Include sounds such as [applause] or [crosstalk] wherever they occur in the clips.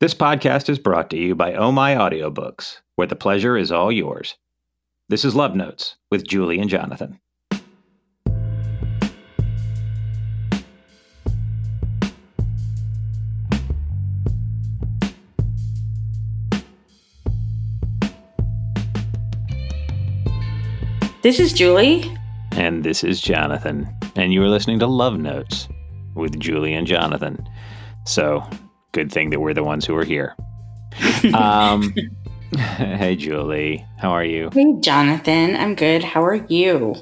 This podcast is brought to you by Oh My Audiobooks, where the pleasure is all yours. This is Love Notes with Julie and Jonathan. This is Julie. And this is Jonathan. And you are listening to Love Notes with Julie and Jonathan. So, good thing that we're the ones who are here. [laughs] Um, [laughs] hey, Julie. How are you? Hey, Jonathan. I'm good. How are you?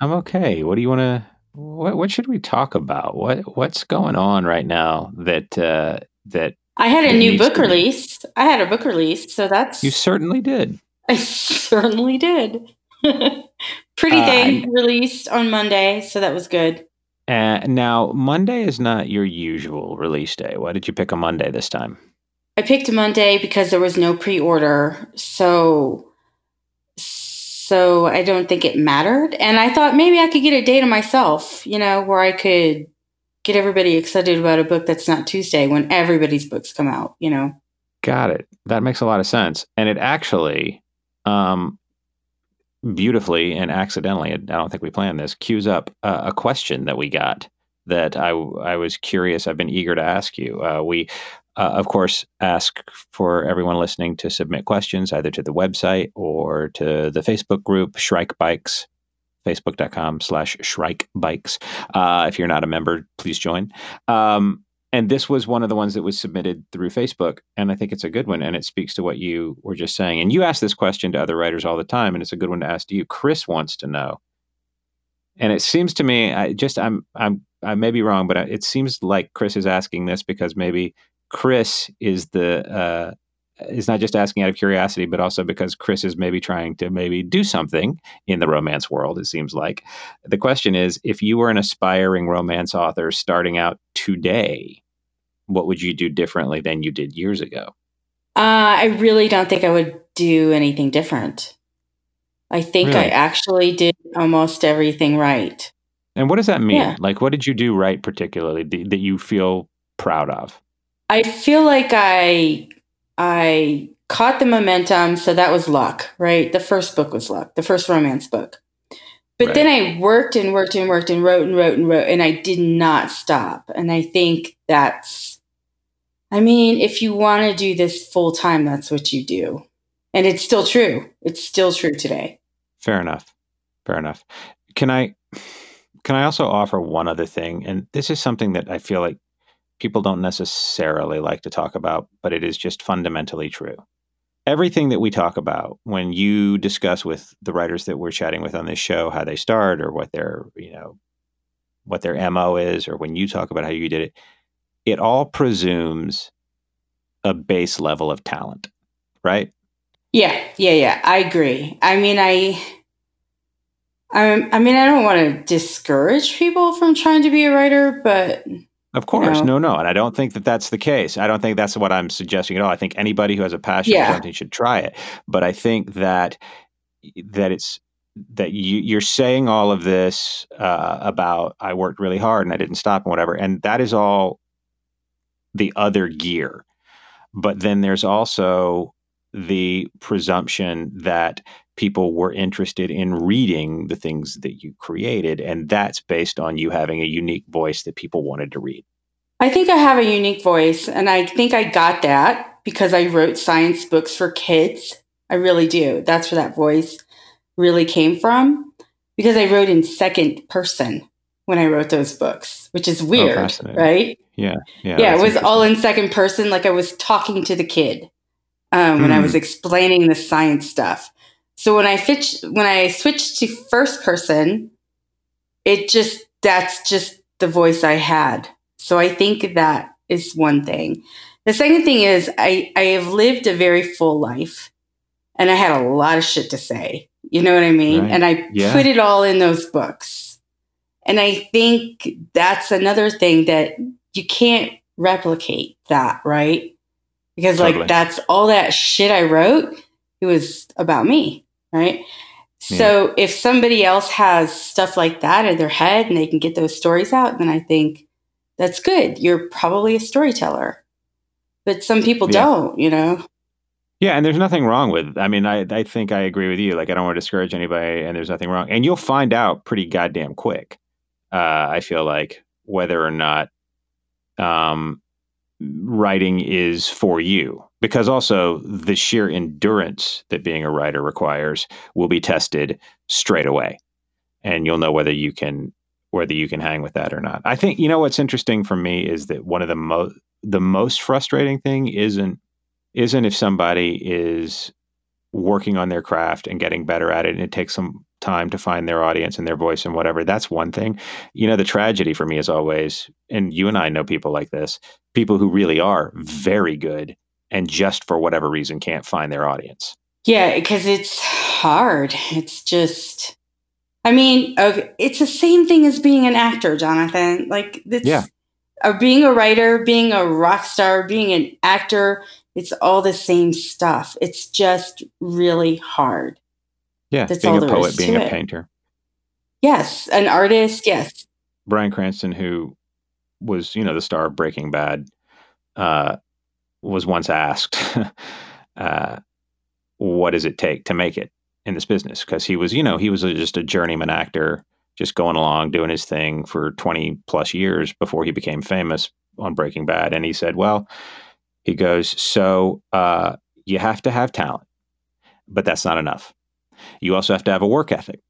I'm okay. What do you want to? What What should we talk about? What What's going on right now that uh, that I had a new book to be- release. I had a book release, so that's you certainly did? [laughs] I certainly did. Pretty Uh, thing released on Monday, so that was good. Uh, now, Monday is not your usual release day. Why did you pick a Monday this time? I picked a Monday because there was no pre-order, so so I don't think it mattered. And I thought maybe I could get a day to myself, you know, where I could get everybody excited about a book that's not Tuesday when everybody's books come out, you know. Got it. That makes a lot of sense. And it actually, um, beautifully and accidentally, I don't think we planned this, cues up uh, a question that we got that I, I was curious. I've been eager to ask you. Uh, we, uh, of course, ask for everyone listening to submit questions either to the website or to the Facebook group, Shrike Bikes. Facebook.com slash Shrike Bikes. Uh, if you're not a member, please join. Um, and this was one of the ones that was submitted through Facebook, and I think it's a good one, and it speaks to what you were just saying. And you ask this question to other writers all the time, and it's a good one to ask to you. Chris wants to know, and it seems to me, I just I'm I'm I may be wrong, but it seems like Chris is asking this because maybe Chris is the uh, is not just asking out of curiosity, but also because Chris is maybe trying to maybe do something in the romance world. It seems like the question is if you were an aspiring romance author starting out today, what would you do differently than you did years ago? Uh, I really don't think I would do anything different. I think I actually did almost everything right. And what does that mean? Yeah. Like, what did you do right, particularly th- that you feel proud of? I feel like I I caught the momentum, so that was luck, right? The first book was luck, the first romance book. But Right. then I worked and worked and worked and wrote and wrote and wrote, and I did not stop. And I think that's, I mean, if you want to do this full time, that's what you do. And it's still true. It's still true today. Fair enough. Fair enough. Can I can I also offer one other thing? And this is something that I feel like people don't necessarily like to talk about, but it is just fundamentally true. Everything that we talk about when you discuss with the writers that we're chatting with on this show how they start or what their, you know, what their MO is or when you talk about how you did it, it all presumes a base level of talent, right? Yeah, yeah, yeah. I agree. I mean, I, I, I mean, I don't want to discourage people from trying to be a writer, but Of course, know? no, no, and I don't think that that's the case. I don't think that's what I'm suggesting at all. I think anybody who has a passion for Yeah. something should try it. But I think that that it's that you, you're saying all of this uh, about I worked really hard and I didn't stop and whatever, and that is all the other gear. But then there's also the presumption that people were interested in reading the things that you created, and that's based on you having a unique voice that people wanted to read. I think I have a unique voice, and I think I got that because I wrote science books for kids. I really do. That's where that voice really came from because I wrote in second person when I wrote those books, which is weird, fascinating. right? Yeah, yeah. Yeah, it was all in second person, like I was talking to the kid um, when I Hmm. was explaining the science stuff. So when I switched when I switched to first person, it just that's just the voice I had. So I think that is one thing. The second thing is I I have lived a very full life, and I had a lot of shit to say. You know what I mean? Right. And I Yeah. put it all in those books. And I think that's another thing that you can't replicate that, right? Because Totally. like that's all that shit I wrote, it was about me, right? So if somebody else has stuff like that in their head and they can get those stories out, then I think that's good. You're probably a storyteller. but some people Yeah. don't, you know? Yeah, and there's nothing wrong with. I mean, I I think I agree with you. Like, I don't want to discourage anybody, and there's nothing wrong. And you'll find out pretty goddamn quick. Uh, I feel like whether or not um, writing is for you, because also the sheer endurance that being a writer requires will be tested straight away, and you'll know whether you can whether you can hang with that or not. I think you know what's interesting for me is that one of the most the most frustrating thing isn't isn't if somebody is working on their craft and getting better at it and it takes some time to find their audience and their voice and whatever. That's one thing. You know the tragedy for me is always and you and i know people like this people who really are very good and just for whatever reason can't find their audience Yeah, because it's hard. It's just, I mean, okay, it's the same thing as being an actor, Jonathan. Like, it's, Yeah. or being a writer, being a rock star, being an actor, it's all the same stuff. It's just really hard. yeah That's being a poet being a it. painter Yes, an artist, yes. Bryan Cranston, who was, you know, the star of Breaking Bad, uh, was once asked, [laughs] uh, "What does it take to make it in this business?" Because he was, you know, he was a, just a journeyman actor, just going along doing his thing for twenty plus years before he became famous on Breaking Bad. And he said, "Well," he goes, "So uh, you have to have talent, but that's not enough. You also have to have a work ethic,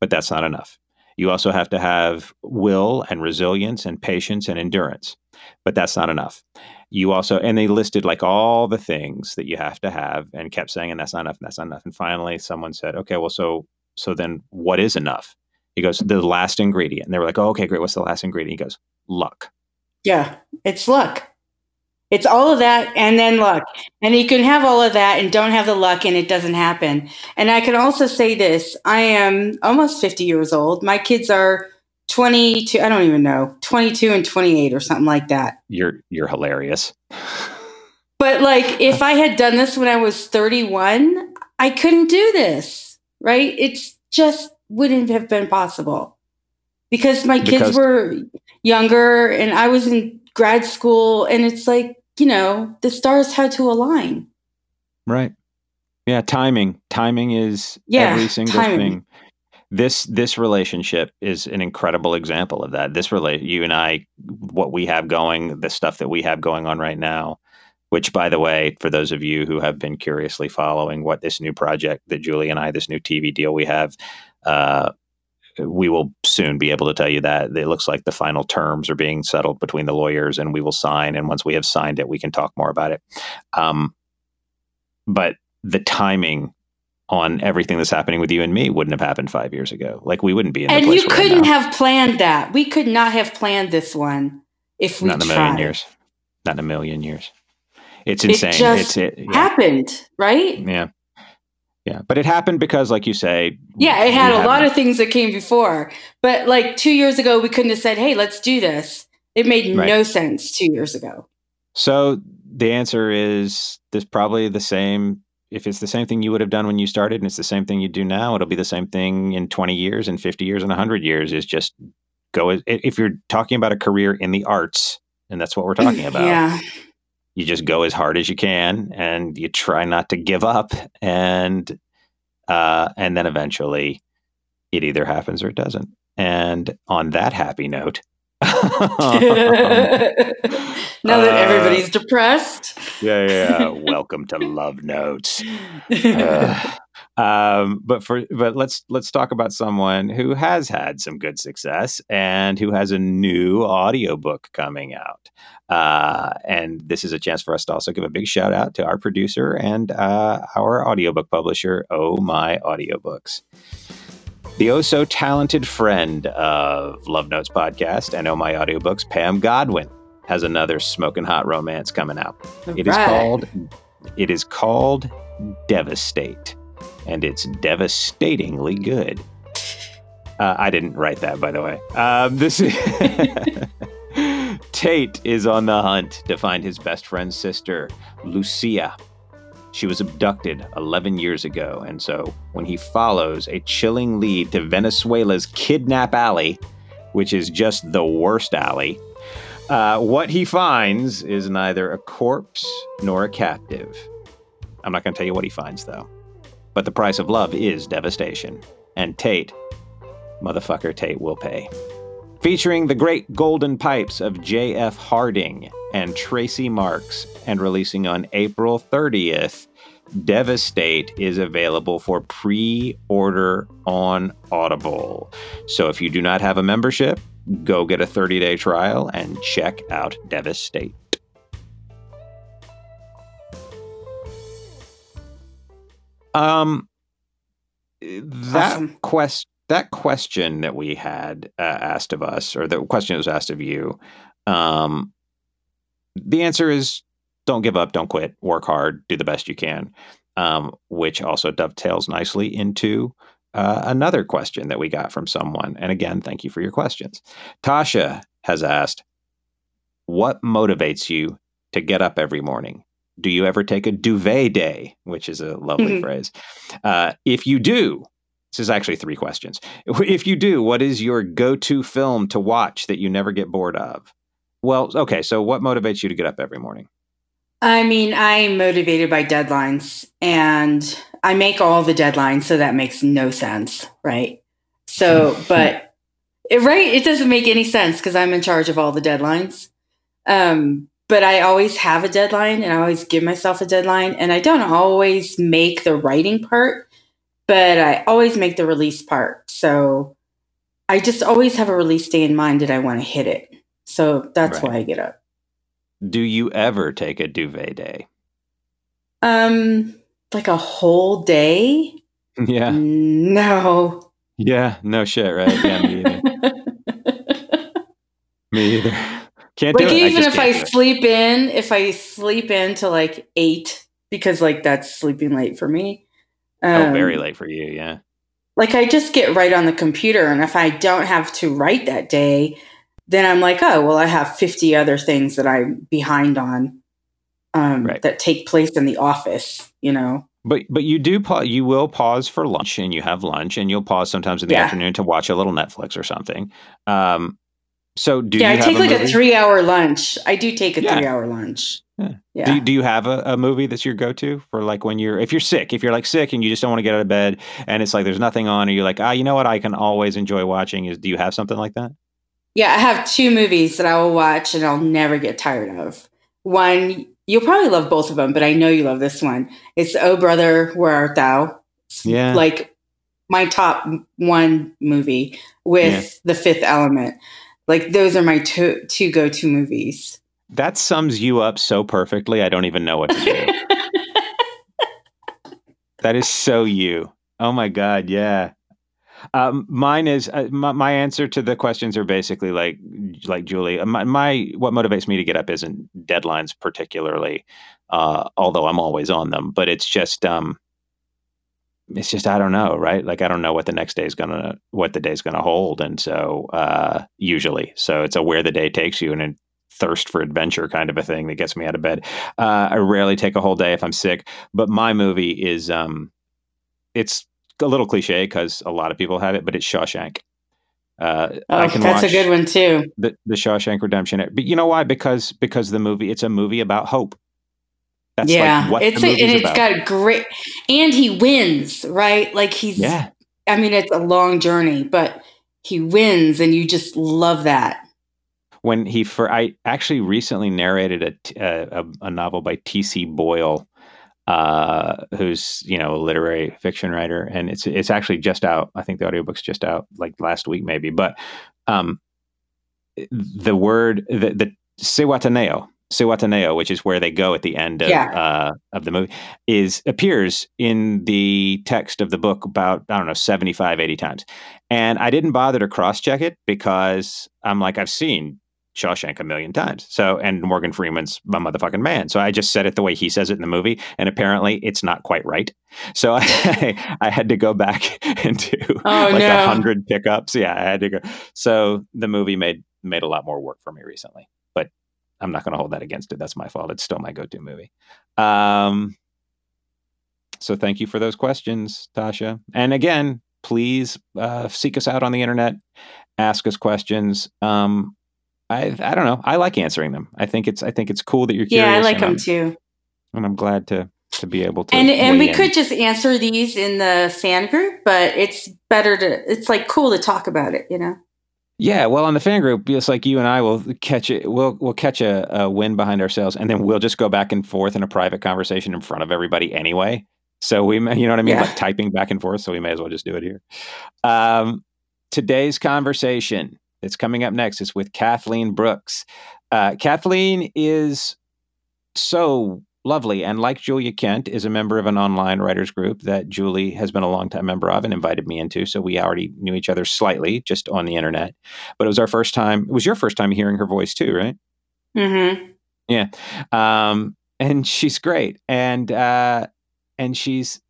but that's not enough." You also have to have will and resilience and patience and endurance, but that's not enough. You also, and they listed like all the things that you have to have and kept saying, and that's not enough, and that's not enough. And finally, someone said, okay, well, so, so then what is enough? He goes, the last ingredient. And they were like, oh, okay, great. What's the last ingredient? He goes, luck. Yeah, it's luck. It's all of that and then luck. And you can have all of that and don't have the luck and it doesn't happen. And I can also say this I am almost 50 years old. My kids are 22, I don't even know, 22 and 28 or something like that. You're, you're hilarious. [laughs] But like if I had done this when I was 31, I couldn't do this, right? It's just wouldn't have been possible because my kids Because- were younger and I was in grad school and it's like, you know, the stars had to align. Right. Yeah, timing. Timing is Yeah, every single timing. thing. This this relationship is an incredible example of that. This relate you and I what we have going, the stuff that we have going on right now, which by the way, for those of you who have been curiously following what this new project that Julie and I, this new TV deal we have, uh we will soon be able to tell you that it looks like the final terms are being settled between the lawyers and we will sign and once we have signed it we can talk more about it um, but the timing on everything that's happening with you and me wouldn't have happened five years ago. Like we wouldn't be in the And place you couldn't have planned that. We could not have planned this one if we not in a tried. million years. Not in a million years. It's It insane. just it's it. Yeah, Happened, right? yeah, yeah. But it happened because, like you say, Yeah, it had a lot of things that came before. But like two years ago, we couldn't have said, hey, let's do this. It made Right. no sense two years ago. So the answer is there's probably the same. If it's the same thing you would have done when you started, and it's the same thing you do now, it'll be the same thing in 20 years, and 50 years, and 100 years. Is just go. If you're talking about a career in the arts, and that's what we're [laughs] talking about, Yeah. you just go as hard as you can, and you try not to give up, and uh, and then eventually, it either happens or it doesn't. And on that happy note. [laughs] now that Uh, everybody's depressed. Yeah, yeah, yeah. [laughs] Welcome to Love Notes. [laughs] Uh, um, but for but let's let's talk about someone who has had some good success and who has a new audiobook coming out. Uh, and this is a chance for us to also give a big shout out to our producer and uh, our audiobook publisher, Oh My Audiobooks. The oh so talented friend of Love Notes podcast and Oh My Audiobooks, Pam Godwin, has another smoking hot romance coming out. It is Right. called it is called Devastate, and it's devastatingly good. Uh, I didn't write that, by the way. Um, this [laughs] [laughs] Tate is on the hunt to find his best friend's sister, Lucia. She was abducted 11 years ago, and so when he follows a chilling lead to Venezuela's Kidnap Alley, which is just the worst alley, Uh, what he finds is neither a corpse nor a captive. I'm not going to tell you what he finds, though. But the price of love is devastation. And Tate, motherfucker Tate, will pay. Featuring the great golden pipes of J.F. Harding and Tracy Marks, and releasing on April 30th, Devastate is available for pre order on Audible. So if you do not have a membership, go get a 30 day trial and check out Devastate. Um, that Awesome. quest that question that we had uh, asked of us, or the question that was asked of you, um, the answer is don't give up, don't quit, work hard, do the best you can. Um, which also dovetails nicely into uh, another question that we got from someone. And again, thank you for your questions. Tasha has asked, "What motivates you to get up every morning? Do you ever take a duvet day?" Which is a lovely Mhm. phrase. Uh, if you do, this is actually three questions. [laughs] If you do, what is your go-to film to watch that you never get bored of? Well, okay. So, what motivates you to get up every morning? I mean, I'm motivated by deadlines and I make all the deadlines, so that makes no sense, right? So, but it, right, it doesn't make any sense because I'm in charge of all the deadlines. Um, but I always have a deadline and I always give myself a deadline, and I don't always make the writing part, but I always make the release part. So I just always have a release day in mind that I want to hit it. So that's Right. why I get up. Do you ever take a duvet day? Um, like a whole day? [laughs] Yeah. No. Yeah. No shit, right? Yeah, me either. [laughs] me either. Can't do like it. even just if I sleep in, if I sleep in to like eight, because like that's sleeping late for me. Oh, um, very late for you. Yeah. Like I just get right on the computer, and if I don't have to write that day, then I'm like, oh well, I have 50 other things that I'm behind on um, Right. that take place in the office. You know, But but you do pause. You will pause for lunch, and you have lunch, and you'll pause sometimes in the Yeah. afternoon to watch a little Netflix or something. Um, so do yeah, you I have take a like a three hour lunch. I do take a Yeah. three hour lunch. Yeah. Yeah. Do, do you have a, a movie that's your go to for like when you're if you're sick if you're like sick and you just don't want to get out of bed and it's like there's nothing on or you're like ah you know what I can always enjoy watching is do you have something like that? Yeah, I have two movies that I will watch and I'll never get tired of. One, you'll probably love both of them, but I know you love this one. It's Oh Brother, Where Art Thou? Yeah. Like my top one movie with The Fifth Element. Like those are my two two go to movies. That sums you up so perfectly. I don't even know what to do. [laughs] that is so you. Oh my god, yeah. Um, mine is uh, my, my answer to the questions are basically like like Julie. Uh, My, my what motivates me to get up isn't deadlines particularly, uh, although I'm always on them. But it's just um, it's just I don't know, right? Like I don't know what the next day is gonna what the day's gonna hold, and so uh, usually, so it's a where the day takes you and a thirst for adventure kind of a thing that gets me out of bed. Uh, I rarely take a whole day if I'm sick, but my movie is um, it's a little cliche because a lot of people have it, but it's Shawshank. Uh, Oh, I can that's a good one too. the the Shawshank Redemption. But you know why? Because because the movie it's a movie about hope. That's yeah, like it's a, and it's about. got great, and he wins, right? Like he's, yeah, I mean, it's a long journey, but he wins, and you just love that. when he for I actually recently narrated a a novel by T.C. Boyle, uh, who's you know a literary fiction writer, and it's it's actually just out. I think the audiobook's just out like last week maybe, but um, the word the the Zihuatanejo. Zihuatanejo, which is where they go at the end of Yeah. uh, of the movie, is appears in the text of the book about I don't know 75, 80 times, and I didn't bother to cross check it because I'm like I've seen Shawshank a million times. So, and Morgan Freeman's my motherfucking man. So I just said it the way he says it in the movie, and apparently it's not quite right. So I, [laughs] I had to go back [laughs] and do Oh, like a no. hundred pickups. Yeah, I had to go. So the movie made made a lot more work for me recently, I'm not going to hold that against it. That's my fault. It's still my go-to movie. Um, so thank you for those questions, Tasha. And again, please uh, seek us out on the internet, ask us questions. Um, I I don't know. I like answering them. I think it's I think it's cool that you're curious. Yeah, I like them I'm, too. And I'm glad to to be able to. And and we in. could just answer these in the fan group, but it's better to. It's like cool to talk about it, you know. Yeah, well, on the fan group, just like you and I will catch it, we'll we'll catch a, a win behind ourselves, and then we'll just go back and forth in a private conversation in front of everybody anyway. So we, may, you know what I mean, yeah. like typing back and forth. So we may as well just do it here. Um, today's conversation that's coming up next is with Kathleen Brooks. Uh, Kathleen is so lovely. And like Julia Kent, is a member of an online writers group that Julie has been a long time member of and invited me into. So we already knew each other slightly just on the internet. But it was our first time. It was your first time hearing her voice too, right? Mm-hmm. Yeah. Um, and she's great. And uh, and she's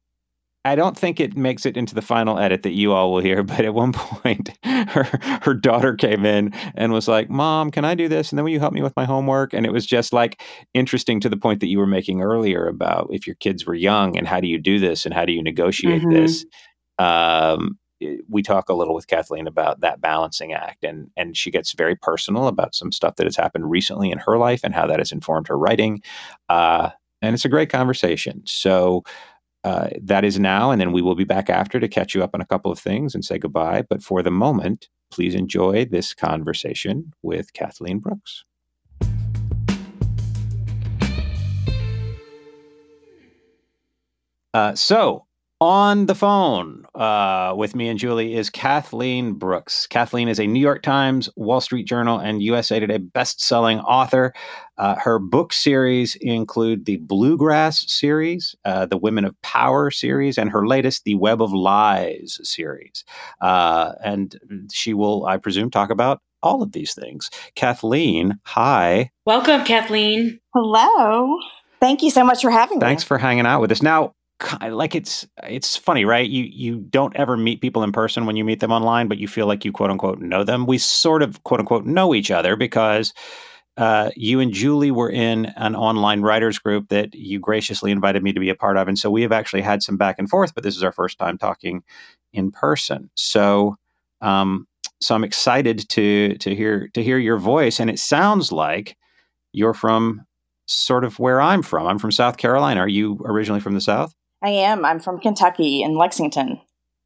I don't think it makes it into the final edit that you all will hear, [laughs] but at one point her her daughter came in and was like, "Mom, can I do this? And then will you help me with my homework?" And it was just like interesting to the point that you were making earlier about if your kids were young and how do you do this and how do you negotiate mm-hmm. this. Um, we talk a little with Kathleen about that balancing act, and and she gets very personal about some stuff that has happened recently in her life and how that has informed her writing. Uh, and it's a great conversation. So uh, that is now, and then we will be back after to catch you up on a couple of things and say goodbye. But for the moment, please enjoy this conversation with Kathleen Brooks. Uh, so, on the phone uh, with me and Julie is Kathleen Brooks. Kathleen is a New York Times, Wall Street Journal, and USA Today best-selling author. Uh, her book series include the Bluegrass series, uh, the Women of Power series, and her latest, the Web of Lies series. Uh, and she will, I presume, talk about all of these things. Kathleen, hi. Welcome, Kathleen. Hello. Thank you so much for having me. Thanks for hanging out with us. Now, like it's it's funny, right? You you don't ever meet people in person when you meet them online, but you feel like you quote unquote know them. We sort of quote unquote know each other because uh, you and Julie were in an online writers group that you graciously invited me to be a part of, and so we have actually had some back and forth. But this is our first time talking in person, so um, so I'm excited to to hear to hear your voice, and it sounds like you're from sort of where I'm from. I'm from South Carolina. Are you originally from the South? I am. I'm from Kentucky in Lexington.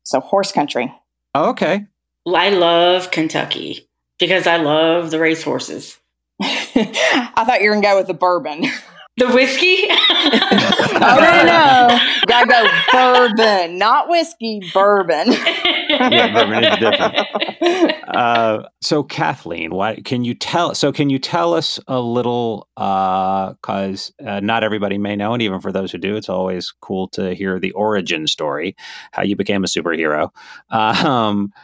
So horse country. Oh, okay. I love Kentucky because I love the racehorses. [laughs] I thought you were going to go with the bourbon. [laughs] The whiskey? oh, [laughs] no, no. You gotta go bourbon, not whiskey, bourbon. [laughs] yeah, bourbon is different. Uh, so, Kathleen, why can you tell? So, can you tell us a little? Because uh, uh, not everybody may know, and even for those who do, it's always cool to hear the origin story, how you became a superhero. Um,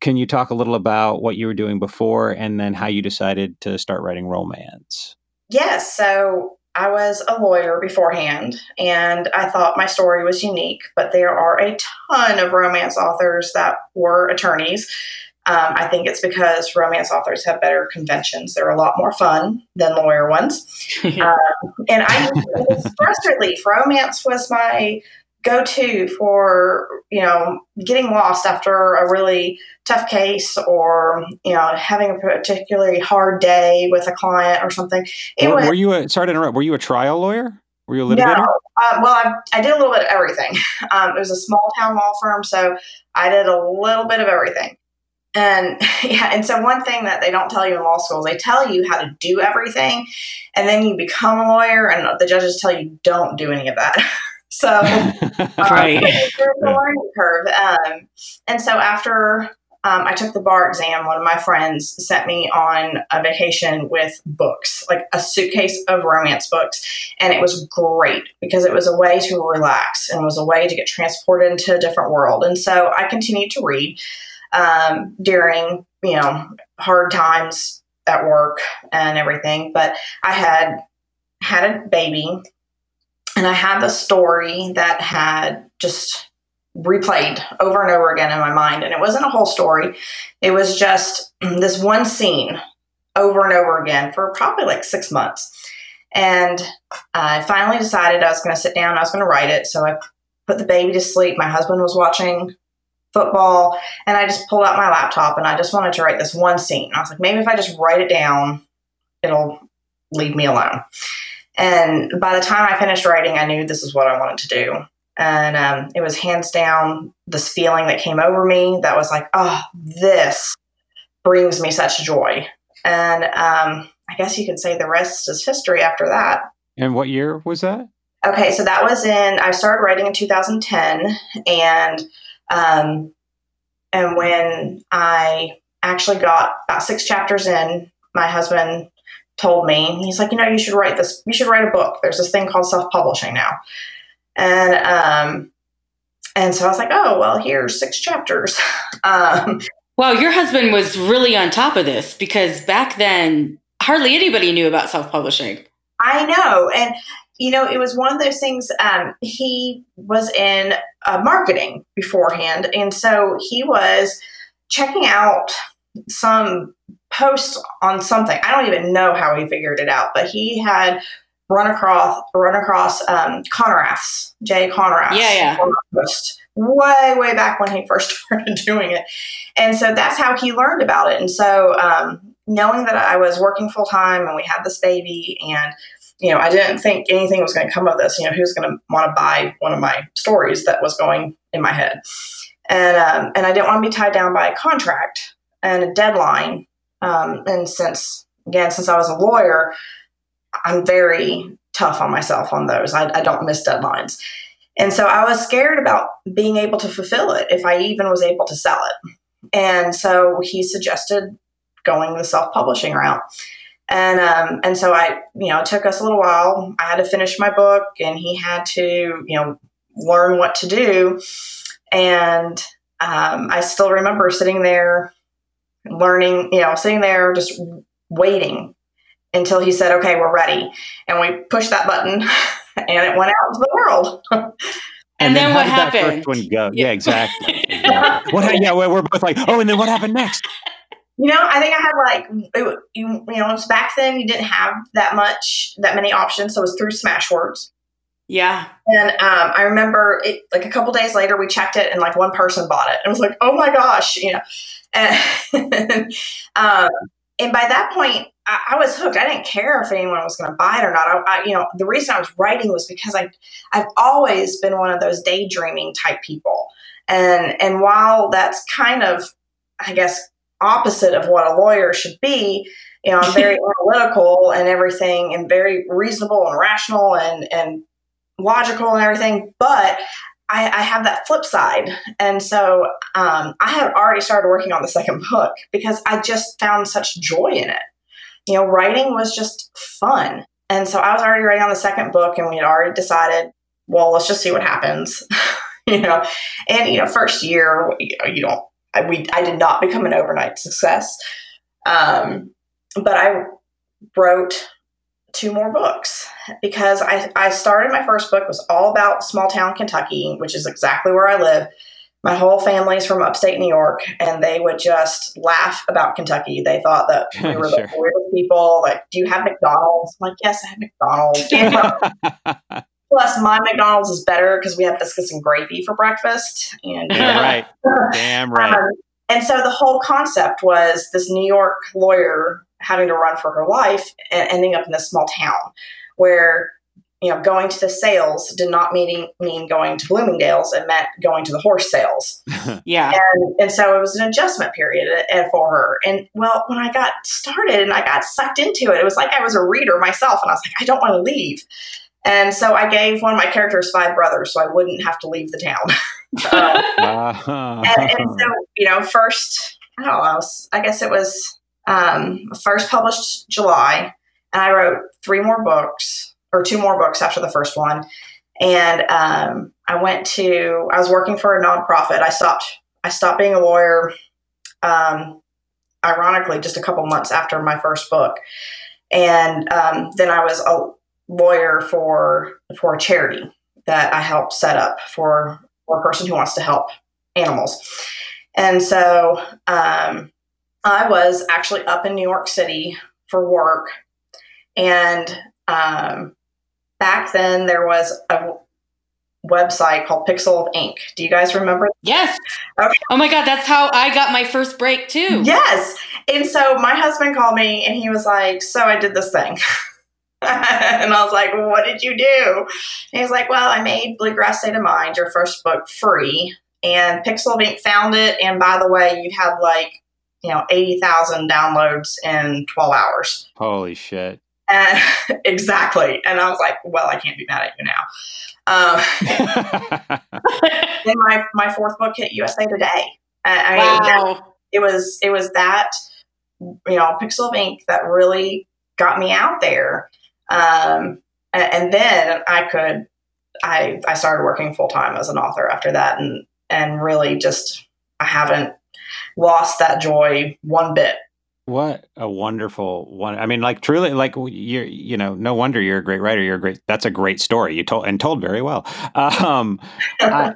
can you talk a little about what you were doing before, and then how you decided to start writing romance? Yes. So I was a lawyer beforehand, and I thought my story was unique, but there are a ton of romance authors that were attorneys. Um, I think it's because romance authors have better conventions. They're a lot more fun than lawyer ones. [laughs] um, and I was stress relief. Romance was my go to for you know getting lost after a really tough case or you know having a particularly hard day with a client or something. It were, was, were you a sorry to interrupt? Were you a trial lawyer? Were you a litigator? No, uh, well, I, I, did a little bit of everything. [laughs] Um, it was a small town law firm, so I did a little bit of everything. And [laughs] yeah, and so one thing that they don't tell you in law school, is they tell you how to do everything, and then you become a lawyer, and the judges tell you don't do any of that. [laughs] So, [laughs] right. Um, there's a learning curve. Um, and so after um, I took the bar exam, one of my friends sent me on a vacation with books, like a suitcase of romance books. And it was great because it was a way to relax and was a way to get transported into a different world. And so I continued to read um, during, you know, hard times at work and everything. But I had had a baby and I had the story that had just replayed over and over again in my mind. And it wasn't a whole story, it was just mm, this one scene over and over again for probably like six months. And I finally decided I was going to sit down, I was going to write it. So I put the baby to sleep. My husband was watching football. And I just pulled out my laptop and I just wanted to write this one scene. I was like, maybe if I just write it down, it'll leave me alone. And by the time I finished writing, I knew this is what I wanted to do. And um, it was hands down this feeling that came over me that was like, oh, this brings me such joy. And um, I guess you could say the rest is history after that. And what year was that? Okay, so that was in, I started writing in 2010. And, um, and when I actually got about six chapters in, my husband told me, he's like, you know, you should write this, you should write a book. There's this thing called self publishing now. And, um, and so I was like, oh, well, here's six chapters. [laughs] um, well, your husband was really on top of this because back then, hardly anybody knew about self publishing. I know. And, you know, it was one of those things. Um, he was in uh, marketing beforehand. And so he was checking out some post on something. I don't even know how he figured it out, but he had run across run across um, Konrath's Jay Konrath. Yeah, yeah. Post way way back when he [laughs] first started doing it, and so that's how he learned about it. And so um, knowing that I was working full time and we had this baby and you know, I didn't think anything was going to come of this. You know, who's going to want to buy one of my stories that was going in my head, and um, and I didn't want to be tied down by a contract and a deadline. Um, and since again, since I was a lawyer, I'm very tough on myself on those. I, I don't miss deadlines, and so I was scared about being able to fulfill it if I even was able to sell it. And so he suggested going the self publishing route. And um, and so I, you know, it took us a little while. I had to finish my book, and he had to, you know, learn what to do. And um, I still remember sitting there, learning, you know, sitting there just waiting until he said, "Okay, we're ready," and we pushed that button, [laughs] and it went out into the world. [laughs] and, and, then, then what happened? That first one go? Yeah, yeah exactly. [laughs] what? Yeah, we're both like, oh, and then what happened next? You know, I think I had like it, you, you know, back then you didn't have that much, that many options, so it was through Smashwords. Yeah. And um, I remember it like a couple days later we checked it and like one person bought it. And It was like, oh my gosh, you know. And, [laughs] um, and by that point, I, I, was hooked. I didn't care if anyone was going to buy it or not. I, I, you know, the reason I was writing was because I, I've always been one of those daydreaming type people. And and while that's kind of, I guess, opposite of what a lawyer should be. You know, I'm [laughs] very analytical and everything, and very reasonable and rational and and logical and everything. But I, I have that flip side, and so um, I had already started working on the second book because I just found such joy in it. You know, writing was just fun, and so I was already writing on the second book, and we had already decided, well, let's just see what happens. [laughs] you know, and you know, first year you don't I, we, I did not become an overnight success. Um, but I wrote two more books because I, I started my first book was all about small town Kentucky, which is exactly where I live. My whole family's from upstate New York, and they would just laugh about Kentucky. They thought that [laughs] we were sure. the weirdest people. Like, do you have McDonald's? I'm like, yes, I have McDonald's. [laughs] Plus, my McDonald's is better because we have biscuits and gravy for breakfast. And [laughs] Damn right. Damn right. Um, and so the whole concept was this New York lawyer having to run for her life and ending up in this small town where you know going to the sales did not mean mean going to Bloomingdale's. It meant going to the horse sales. [laughs] yeah. And and so it was an adjustment period for her. And well, when I got started and I got sucked into it, it was like I was a reader myself, and I was like, I don't want to leave. And so I gave one of my characters five brothers so I wouldn't have to leave the town. [laughs] uh, [laughs] and, and, so, you know, first, I don't know, I guess it was um, first published July, and I wrote three more books or two more books after the first one. And um, I went to, I was working for a nonprofit. I stopped, I stopped being a lawyer, um, ironically, just a couple months after my first book. And um, then I was a lawyer for for a charity that I helped set up for, for a person who wants to help animals. And so um, I was actually up in New York City for work. And um, back then there was a website called Pixel of Ink. Do you guys remember? Yes. Okay. Oh my God, that's how I got my first break too. Yes. And so my husband called me and he was like, So I did this thing. [laughs] and I was like, well, What did you do? And he was like, Well, I made Bluegrass State of Mind, your first book, free. And Pixel of Ink found it. And by the way, you had like, you know, 80,000 downloads in 12 hours. Holy shit. And [laughs] exactly. And I was like, Well, I can't be mad at you now. Um, [laughs] then my, my fourth book hit USA Today. I, wow. I, that, it was it was that you know Pixel of Ink that really got me out there. Um, and, and then I could I I started working full time as an author after that, and and really just I haven't lost that joy one bit. What a wonderful one! I mean, like truly, like you're, you know, no wonder you're a great writer. You're a great. That's a great story you told and told very well. Um, I,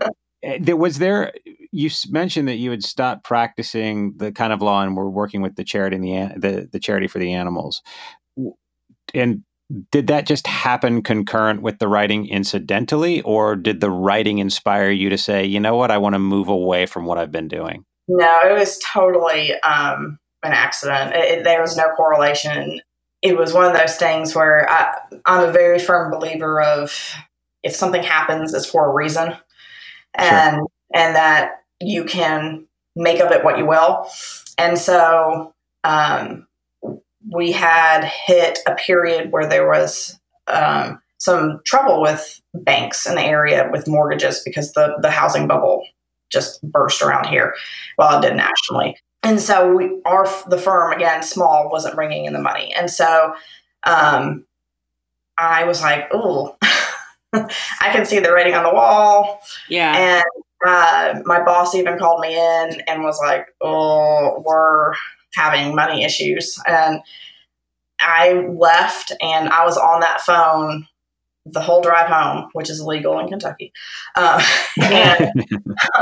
there was there. You mentioned that you had stopped practicing the kind of law and were working with the charity and the the, the charity for the animals, and did that just happen concurrent with the writing incidentally, or did the writing inspire you to say, you know what, I want to move away from what I've been doing? No, it was totally. Um, an accident. It, it, there was no correlation. It was one of those things where I, I'm a very firm believer of if something happens, it's for a reason, and sure. and that you can make of it what you will. And so um, we had hit a period where there was um, some trouble with banks in the area with mortgages because the the housing bubble just burst around here. Well, it did nationally and so we our the firm again small wasn't bringing in the money. And so um, i was like oh [laughs] i can see the writing on the wall. Yeah. And uh, my boss even called me in and was like oh we're having money issues. And i left and i was on that phone the whole drive home which is illegal in kentucky uh, [laughs] and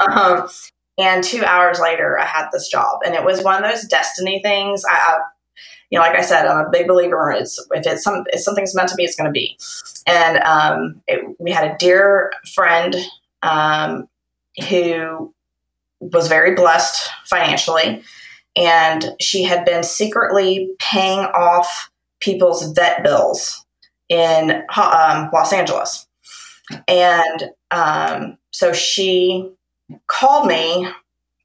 um, and two hours later, I had this job, and it was one of those destiny things. I, I you know, like I said, I'm a big believer. It's if it's some if something's meant to be, it's going to be. And um, it, we had a dear friend um, who was very blessed financially, and she had been secretly paying off people's vet bills in um, Los Angeles, and um, so she called me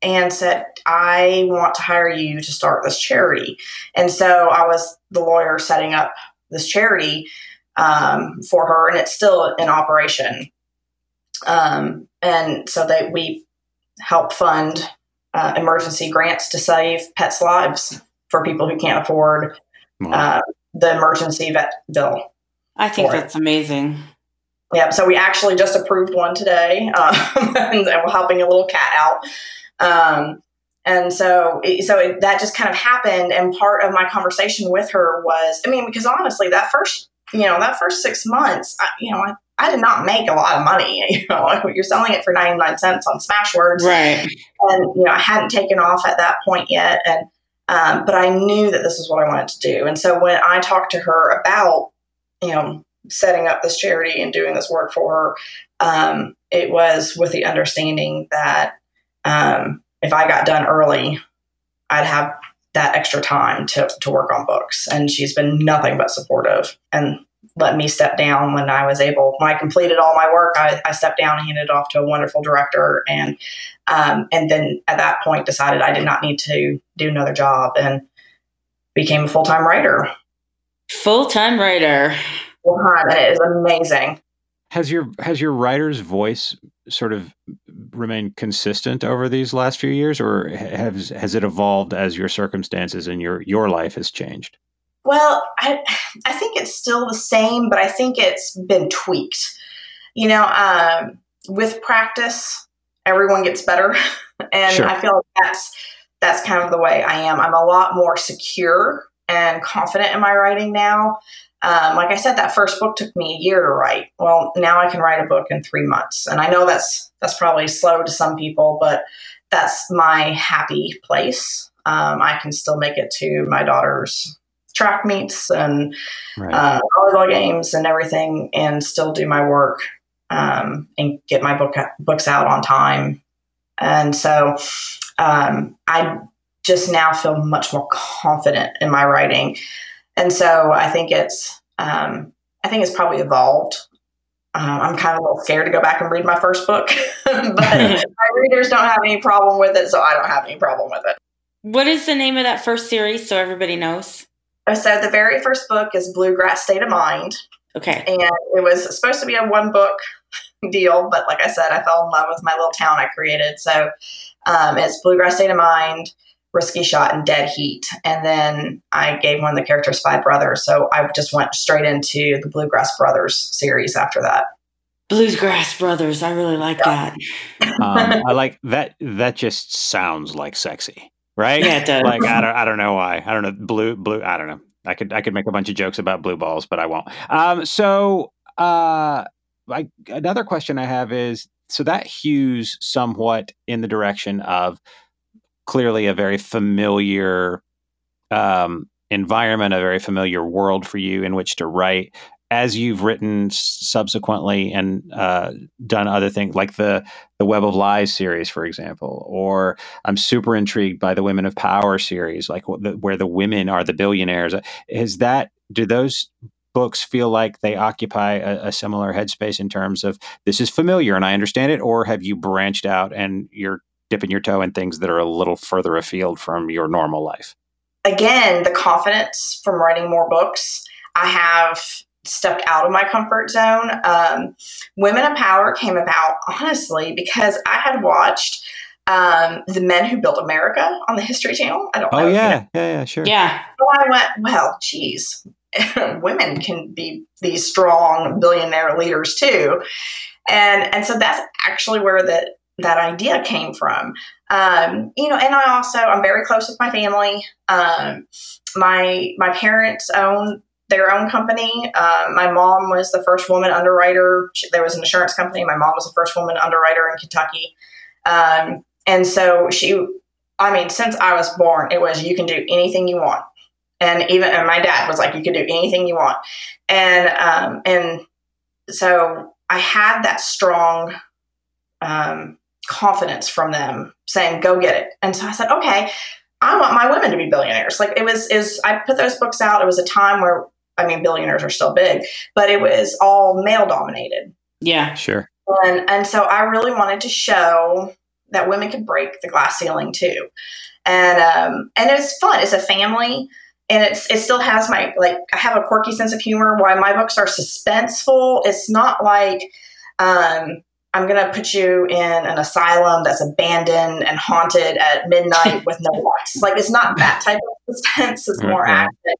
and said, I want to hire you to start this charity. And so I was the lawyer setting up this charity um, for her, and it's still in operation. Um, and so that we help fund uh, emergency grants to save pets' lives for people who can't afford uh, the emergency vet bill. I think that's it. amazing. Yeah, so we actually just approved one today, [laughs] um, and, we're helping a little cat out. Um, and so, so it, that just kind of happened. And part of my conversation with her was, I mean, because honestly, that first, you know, that first six months, I, you know, I, I did not make a lot of money. [laughs] You know, you're selling it for 99 cents on Smashwords. Right. And, you know, I hadn't taken off at that point yet. And, um, but I knew that this is what I wanted to do. And so when I talked to her about, you know, setting up this charity and doing this work for her, um, it was with the understanding that um, if I got done early, I'd have that extra time to, to work on books. And she's been nothing but supportive and let me step down when I was able. When I completed all my work, I, I stepped down and handed it off to a wonderful director. And um, and then at that point decided I did not need to do another job and became a full time writer. Full time writer and it is amazing. Has your has your writer's voice sort of remained consistent over these last few years, or has has it evolved as your circumstances and your your life has changed? Well, I I think it's still the same, but I think it's been tweaked. You know, um, with practice, everyone gets better, [laughs] and sure. I feel like that's that's kind of the way I am. I'm a lot more secure and confident in my writing now. Um, like I said, that first book took me a year to write. Well, now I can write a book in three months, and I know that's that's probably slow to some people, but that's my happy place. Um, I can still make it to my daughter's track meets and right. uh, volleyball games and everything, and still do my work um, and get my book books out on time. And so um, I just now feel much more confident in my writing. And so I think it's um, I think it's probably evolved. Um, I'm kind of a little scared to go back and read my first book, [laughs] but [laughs] my readers don't have any problem with it, so I don't have any problem with it. What is the name of that first series so everybody knows? So the very first book is Bluegrass State of Mind. Okay. And it was supposed to be a one book [laughs] deal, but like I said, I fell in love with my little town I created. So um, it's Bluegrass State of Mind, Risky Shot, and Dead Heat. And then I gave one of the characters five brothers. So I just went straight into the Bluegrass Brothers series after that. Bluegrass Brothers. I really like yeah. that. um, [laughs] I like that. That just sounds like sexy right? Yeah, it does. Like I don't, I don't know why. I don't know. Blue, blue. I don't know. I could, I could make a bunch of jokes about blue balls, but I won't. Um, so, uh, I, another question I have is, so that hews somewhat in the direction of clearly a very familiar um, environment, a very familiar world for you in which to write as you've written subsequently and uh, done other things like the the Web of Lies series, for example, or I'm super intrigued by the Women of Power series, like where the women are the billionaires. Is that do those books feel like they occupy a, a similar headspace in terms of this is familiar and I understand it, or have you branched out and you're dipping your toe in things that are a little further afield from your normal life? Again, the confidence from writing more books. I have stepped out of my comfort zone. Um, Women of Power came about honestly because I had watched um, The Men Who Built America on the History Channel. I don't oh, know. yeah, yeah, yeah, sure. Yeah. So I went, well, geez, [laughs] women can be these strong billionaire leaders too. And, and so that's actually where the, that idea came from. Um, you know, and I also, I'm very close with my family. Um, my, my parents own their own company. Um, my mom was the first woman underwriter. She, there was an insurance company. My mom was the first woman underwriter in Kentucky. Um, and so she, I mean, since I was born, it was you can do anything you want. And even and my dad was like, you can do anything you want. And um, and so I had that strong um, confidence from them saying, go get it. And so I said, okay, I want my women to be billionaires. Like it was, is I put those books out. It was a time where I mean, billionaires are still big, but it was all male dominated. Yeah, sure. And and so I really wanted to show that women could break the glass ceiling too, and um, and it's fun. It's a family, and it's it still has my like I have a quirky sense of humor. Why my books are suspenseful. It's not like um, I'm going to put you in an asylum that's abandoned and haunted at midnight [laughs] with no lights. Like it's not that type of suspense. It's more mm-hmm. action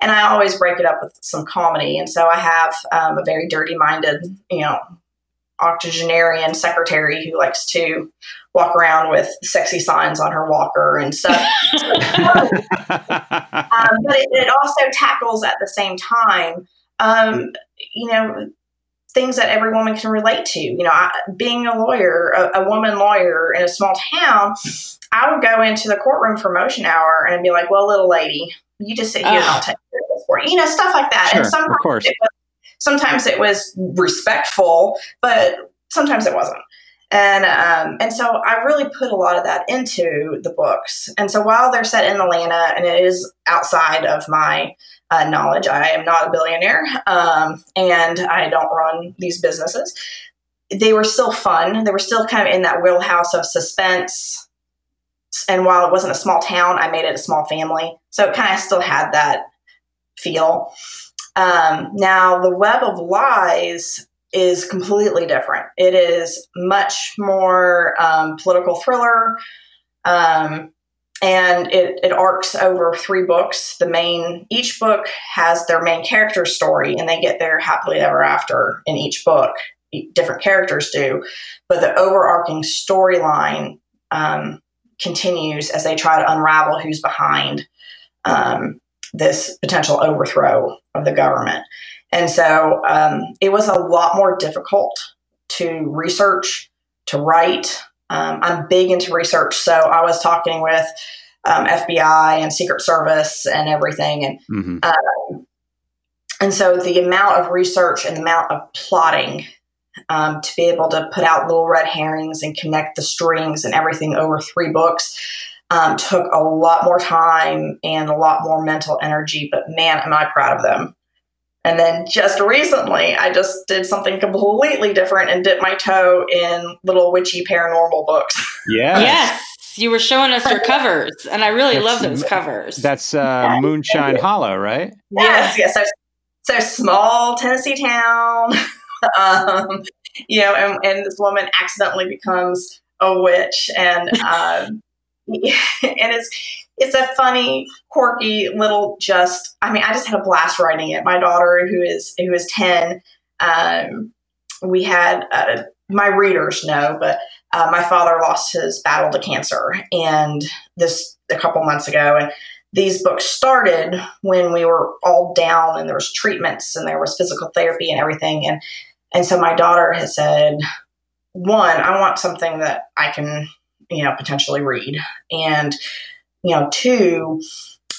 and I always break it up with some comedy. And so I have um, a very dirty-minded, you know, octogenarian secretary who likes to walk around with sexy signs on her walker and stuff. [laughs] um, but it, it, also tackles at the same time, um, you know, things that every woman can relate to. You know, I, being a lawyer, a, a, woman lawyer in a small town, I would go into the courtroom for motion hour and be like, "Well, little lady, you just sit here and I'll take care of this for you. You know, stuff like that. Sure, and sometimes of course. It was, sometimes it was respectful, but sometimes it wasn't. And um, and so I really put a lot of that into the books. And so while they're set in Atlanta and it is outside of my uh, knowledge, I am not a billionaire um, and I don't run these businesses. They were still fun. They were still kind of in that wheelhouse of suspense, and while it wasn't a small town, I made it a small family. So it kind of still had that feel. Um, now, the Web of Lies is completely different. It is much more um, political thriller, um, and it, it arcs over three books. The main each book has their main character story, and they get their happily ever after in each book. Different characters do, but the overarching storyline um, continues as they try to unravel who's behind um, this potential overthrow of the government. And so um, it was a lot more difficult to research, to write. Um, I'm big into research, so I was talking with um, FBI and Secret Service and everything, and mm-hmm. Um, and so the amount of research and the amount of plotting um, to be able to put out little red herrings and connect the strings and everything over three books um, took a lot more time and a lot more mental energy. But man, am I proud of them. And then just recently, I just did something completely different and dipped my toe in little witchy paranormal books. [laughs] Yeah. Yes. You were showing us your covers, and I really That's- love those covers. That's uh, Moonshine Hollow, right? Yes, yes. So, so small Tennessee town, [laughs] um, you know, and, and this woman accidentally becomes a witch, and um, [laughs] and it's it's a funny, quirky little. Just, I mean, I just had a blast writing it. My daughter, who is who is ten, um, we had uh, my readers know, but uh, my father lost his battle to cancer, and this a couple months ago, and these books started when we were all down and there was treatments and there was physical therapy and everything and and so my daughter has said one i want something that i can you know potentially read and you know two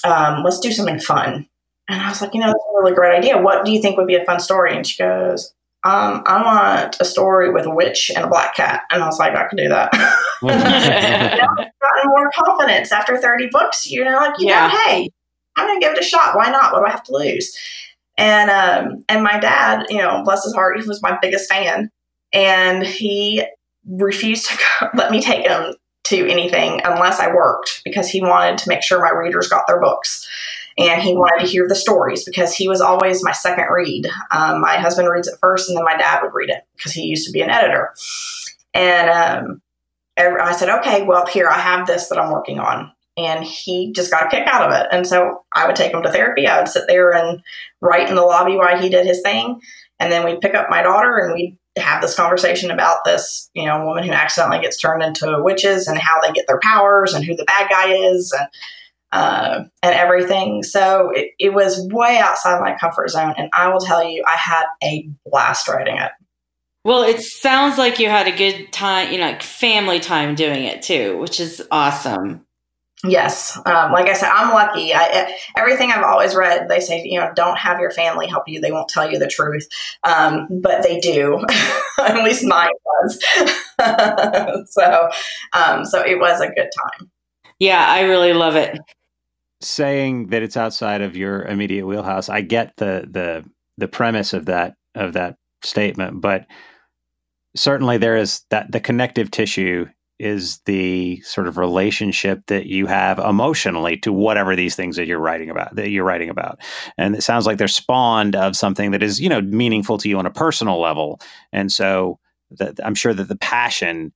um, let's do something fun and i was like you know that's a really great idea what do you think would be a fun story and she goes um, i want a story with a witch and a black cat and i was like i can do that [laughs] [laughs] you know, gotten more confidence after 30 books. You know, like, you Yeah. know, hey, I'm going to give it a shot. Why not? What do I have to lose? And, um, and my dad, you know, bless his heart, he was my biggest fan. And he refused to go, [laughs] let me take him to anything unless I worked because he wanted to make sure my readers got their books. And he wanted to hear the stories because he was always my second read. Um, my husband reads it first, and then my dad would read it because he used to be an editor. And um, I said, okay, well, here, I have this that I'm working on. And he just got a kick out of it. And so I would take him to therapy. I would sit there and write in the lobby while he did his thing. And then we'd pick up my daughter and we'd have this conversation about this, you know, woman who accidentally gets turned into witches and how they get their powers and who the bad guy is and uh, and everything. So it, it was way outside my comfort zone. And I will tell you, I had a blast writing it. well, it sounds like you had a good time, you know, like family time doing it too, which is awesome. Yes, um, like I said, I'm lucky. I, everything I've always read, they say, you know, don't have your family help you; they won't tell you the truth, um, but they do. [laughs] At least mine was. [laughs] so, um, so it was a good time. Yeah, I really love it. saying that it's outside of your immediate wheelhouse i get the the the premise of that of that statement but certainly there is that the connective tissue is the sort of relationship that you have emotionally to whatever these things that you're writing about that you're writing about. And it sounds like they're spawned of something that is you know meaningful to you on a personal level. And so that i'm sure that the passion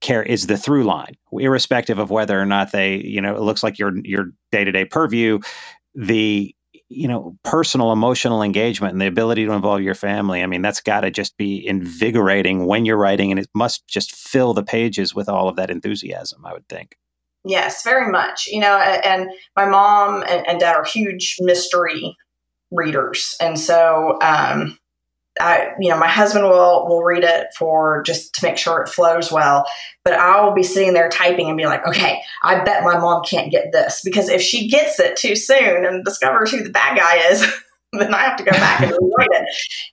care is the through line irrespective of whether or not they you know it looks like your your day-to-day purview the you know personal emotional engagement and the ability to involve your family i mean that's got to just be invigorating when you're writing and it must just fill the pages with all of that enthusiasm i would think Yes, very much. You know, and my mom and, dad are huge mystery readers, and so um, I, you know, my husband will will read it for just to make sure it flows well. But I will be sitting there typing and be like, okay, I bet my mom can't get this because if she gets it too soon and discovers who the bad guy is. [laughs] Then I have to go back and rewrite it,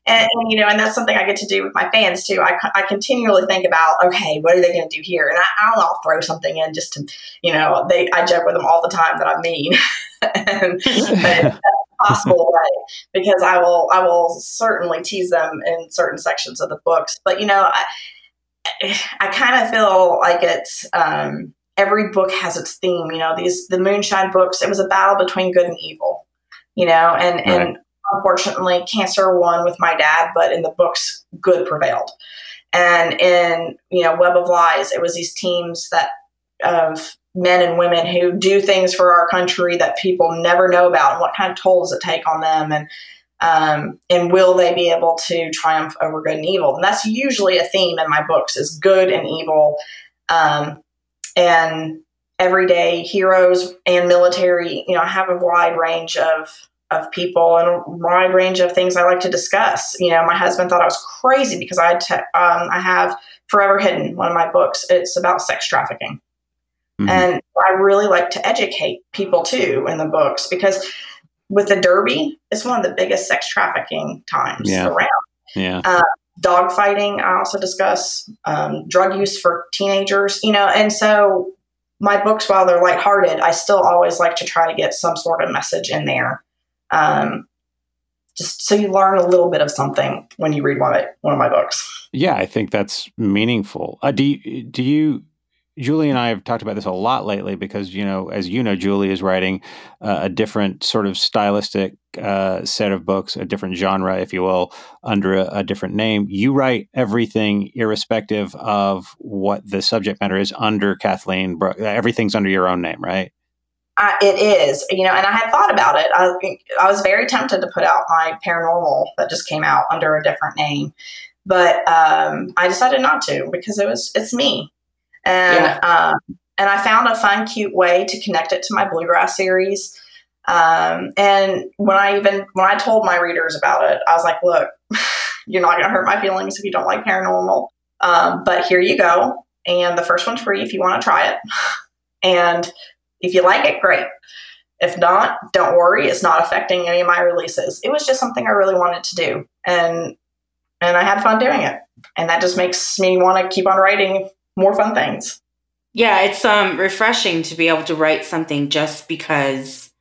and, and, you know, and that's something I get to do with my fans too. I, I continually think about, okay, what are they going to do here? And I, I'll, I'll throw something in just to, you know, they I joke with them all the time that I'm mean, [laughs] and, but possible way because I will I will certainly tease them in certain sections of the books. But you know, I I kind of feel like it's um, every book has its theme. You know, these the Moonshine books. It was a battle between good and evil. You know, and and unfortunately, cancer won with my dad, but in the books, good prevailed. And in you know Web of Lies, it was these teams that of men and women who do things for our country that people never know about, and what kind of toll does it take on them, and um, and will they be able to triumph over good and evil? And that's usually a theme in my books: is good and evil, um, and everyday heroes and military. You know, I have a wide range of of people and a wide range of things I like to discuss. You know, my husband thought I was crazy because I te- um, I have Forever Hidden, one of my books. It's about sex trafficking. Mhm. And I really like to educate people too in the books because with the Derby, it's one of the biggest sex trafficking times Yeah. around. yeah Dog fighting. I also discuss um, drug use for teenagers. You know, and so my books, while they're lighthearted, I still always like to try to get some sort of message in there. Um, just so you learn a little bit of something when you read one of, one of my books. Yeah, I think that's meaningful. Uh, do you, do you Julie and I have talked about this a lot lately because, you know, as you know, Julie is writing uh, a different sort of stylistic uh, set of books, a different genre, if you will, under a, a, different name. You write everything irrespective of what the subject matter is under Kathleen. Everything's under your own name, right? Uh, it is, you know, and I had thought about it. I, I was very tempted to put out my paranormal that just came out under a different name, but um, I decided not to because it was it's me and yeah. um, and I found a fun, cute way to connect it to my bluegrass series. Um, and when I even when I told my readers about it, I was like, "Look, [laughs] you're not going to hurt my feelings if you don't like paranormal, um, but here you go. And the first one's free if you want to try it. [laughs] And if you like it, great. If not, don't worry, it's not affecting any of my releases. It was just something I really wanted to do, and and I had fun doing it, and that just makes me want to keep on writing more fun things. Yeah, it's um refreshing to be able to write something just because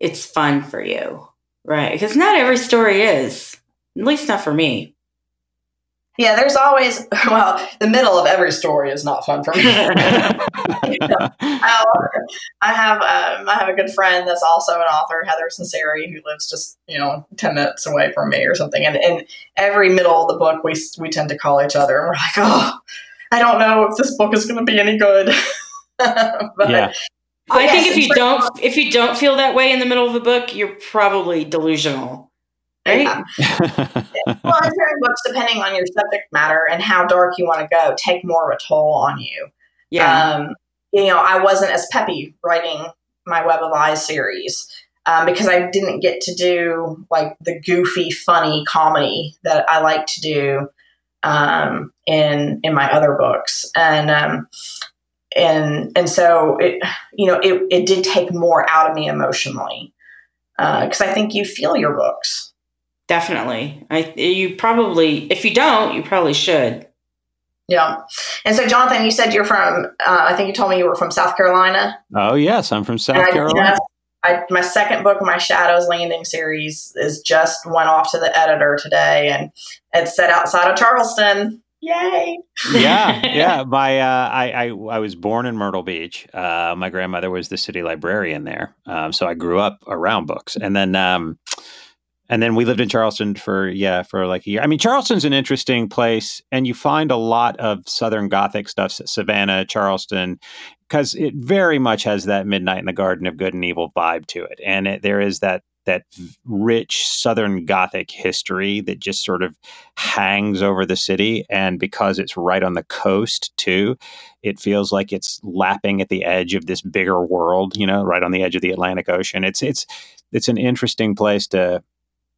it's fun for you, right? Because not every story is, at least not for me. Yeah, there's always [laughs] well, the middle of every story is not fun for me. [laughs] [laughs] I have um, I have a good friend that's also an author, Heather Sunseri, who lives just you know ten minutes away from me or something. And in every middle of the book, we we tend to call each other, and we're like, oh, I don't know if this book is going to be any good. [laughs] but, yeah. I yes, think if you don't if you don't feel that way in the middle of a book, you're probably delusional. Right? Yeah. [laughs] well, and certain books, depending on your subject matter and how dark you want to go, take more of a toll on you. Yeah. Um, you know, I wasn't as peppy writing my Web of Lies series um, because I didn't get to do like the goofy, funny comedy that I like to do um, in in my other books, and um, and and so it you know it it did take more out of me emotionally because uh, I think you feel your books. Definitely, I you probably if you don't, you probably should. Yeah, and so Jonathan, you said you're from. Uh, I think you told me you were from South Carolina. Oh yes, I'm from South Carolina. I, my second book, my Shadows Landing series, is just went off to the editor today, and it's set outside of Charleston. Yay! yeah, [laughs] yeah. My uh, I, I I was born in Myrtle Beach. Uh, my grandmother was the city librarian there, um, so I grew up around books, and then. Um, and then we lived in Charleston for yeah for like a year. I mean, Charleston's an interesting place, and you find a lot of Southern Gothic stuff, Savannah, Charleston, because it very much has that Midnight in the Garden of Good and Evil vibe to it, and it, there is that that rich Southern Gothic history that just sort of hangs over the city, and because it's right on the coast too, it feels like it's lapping at the edge of this bigger world. You know, right on the edge of the Atlantic Ocean. It's it's it's an interesting place to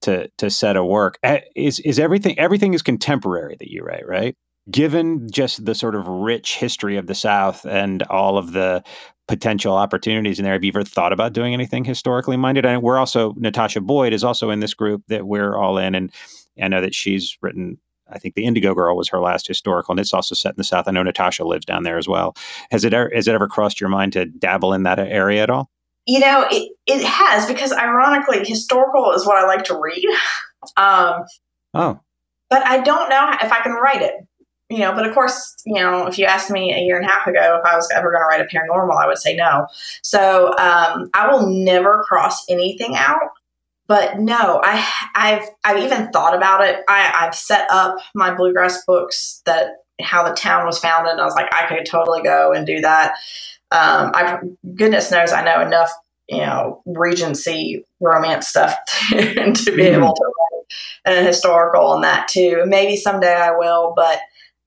to to set a work. Is is everything everything is contemporary that you write, right? Given just the sort of rich history of the South and all of the potential opportunities in there, have you ever thought about doing anything historically minded? And we're also Natasha Boyd is also in this group that we're all in, and I know that she's written. I think the Indigo Girl was her last historical, and it's also set in the South. I know Natasha lives down there as well. Has it ever, has it ever crossed your mind to dabble in that area at all? You know, it, it has because ironically, historical is what I like to read. [laughs] Um, oh. But I don't know if I can write it. You know, but of course, you know, if you asked me a year and a half ago if I was ever going to write a paranormal, I would say no. So um, I will never cross anything out. But no, I, have I've even thought about it. I, I've set up my bluegrass books that how the town was founded. And I was like, I could totally go and do that. Um, I goodness knows I know enough, you know, Regency romance stuff to, [laughs] to be mm. able to write an historical on that too. Maybe someday I will, but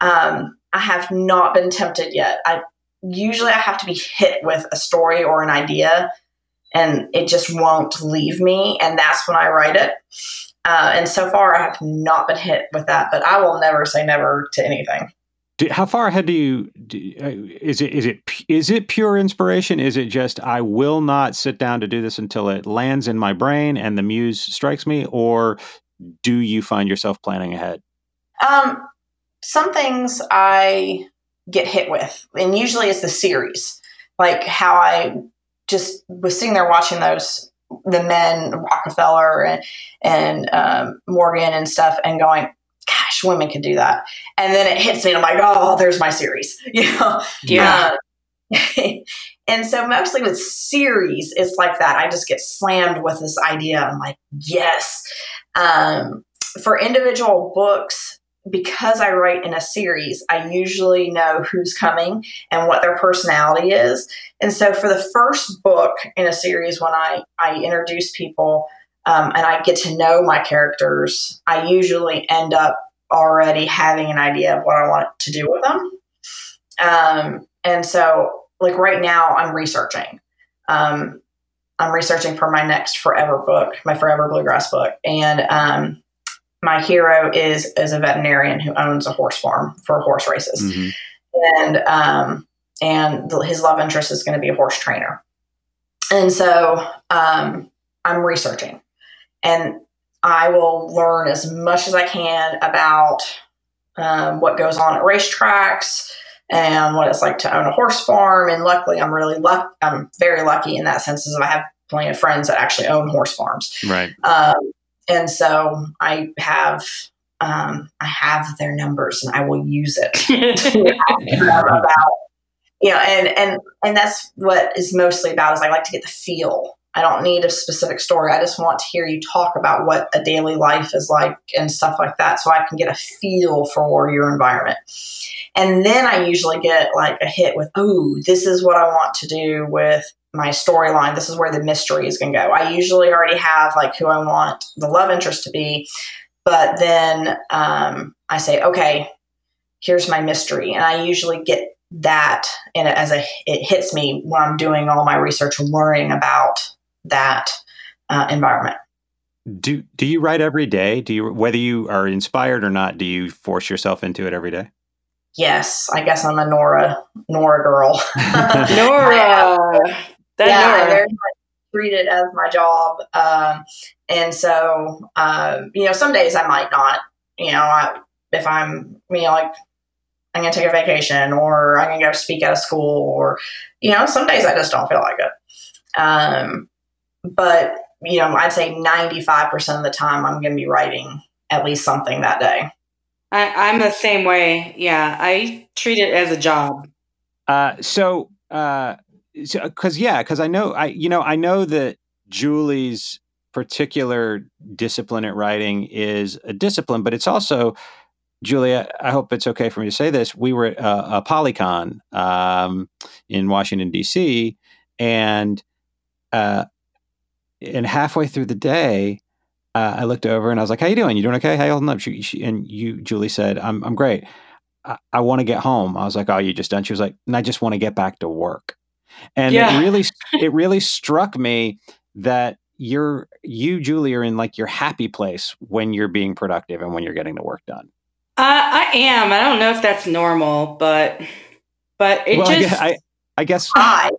um, I have not been tempted yet. I usually I have to be hit with a story or an idea, and it just won't leave me, and that's when I write it. Uh, and so far, I have not been hit with that, but I will never say never to anything. Do, how far ahead do you do, uh, is it is it is it pure inspiration is it just i will not sit down to do this until it lands in my brain and the muse strikes me or do you find yourself planning ahead Um, some things I get hit with, and usually it's the series. Like how I just was sitting there watching those the men Rockefeller and and um, Morgan and stuff, and going, "Gosh, women can do that." And then it hits me, and I'm like, "Oh, there's my series," [laughs] you know. Yeah. Uh, [laughs] and so mostly with series, it's like that. I just get slammed with this idea. I'm like, yes. Um, for individual books, because I write in a series, I usually know who's coming and what their personality is. And so for the first book in a series, when I, I introduce people um, and I get to know my characters, I usually end up already having an idea of what I want to do with them. Um, and so, like right now, I'm researching. Um, I'm researching for my next Forever book, my Forever Bluegrass book, and um, my hero is is a veterinarian who owns a horse farm for horse races, mm-hmm. and um, and the, his love interest is going to be a horse trainer. And so um, I'm researching, and I will learn as much as I can about um, what goes on at racetracks and what it's like to own a horse farm. And luckily, I'm really luck. I'm very lucky in that sense, as I have plenty of friends that actually own horse farms. Right. Um, and so I have um, I have their numbers and I will use it [laughs] about you know and and and that's what is mostly about is I like to get the feel. I don't need a specific story. I just want to hear you talk about what a daily life is like and stuff like that so I can get a feel for your environment. And then I usually get like a hit with, oh, this is what I want to do with my storyline. This is where the mystery is going to go. I usually already have like who I want the love interest to be, but then um, I say, okay, here's my mystery, and I usually get that and as a it hits me when I'm doing all my research, learning about that uh, environment. Do do you write every day? Do you whether you are inspired or not? Do you force yourself into it every day? Yes, I guess I'm a Nora Nora girl. [laughs] Nora. That yeah, I very much treat it as my job. Um, and so, um, you know, some days I might not, you know, I, if I'm, you know, like I'm going to take a vacation or I'm going to go speak at a school or, you know, some days I just don't feel like it. Um, but, you know, I'd say 95% of the time I'm going to be writing at least something that day. I, I'm the same way. Yeah. I treat it as a job. Uh, so, uh, because yeah, because I know I you know I know that Julie's particular discipline at writing is a discipline, but it's also Julia. I hope it's okay for me to say this. We were at a, a Polycon um, in Washington D.C. and uh, and halfway through the day, uh, I looked over and I was like, "How you doing? You doing okay? How you holding up?" She, she, and you, Julie said, "I'm I'm great." I, I want to get home. I was like, "Oh, you just done?" She was like, "And "I just want to get back to work." And yeah. it really [laughs] it really struck me that you're you Julie are in like your happy place when you're being productive and when you're getting the work done. Uh, I am. I don't know if that's normal, but but it well, just I, I guess high.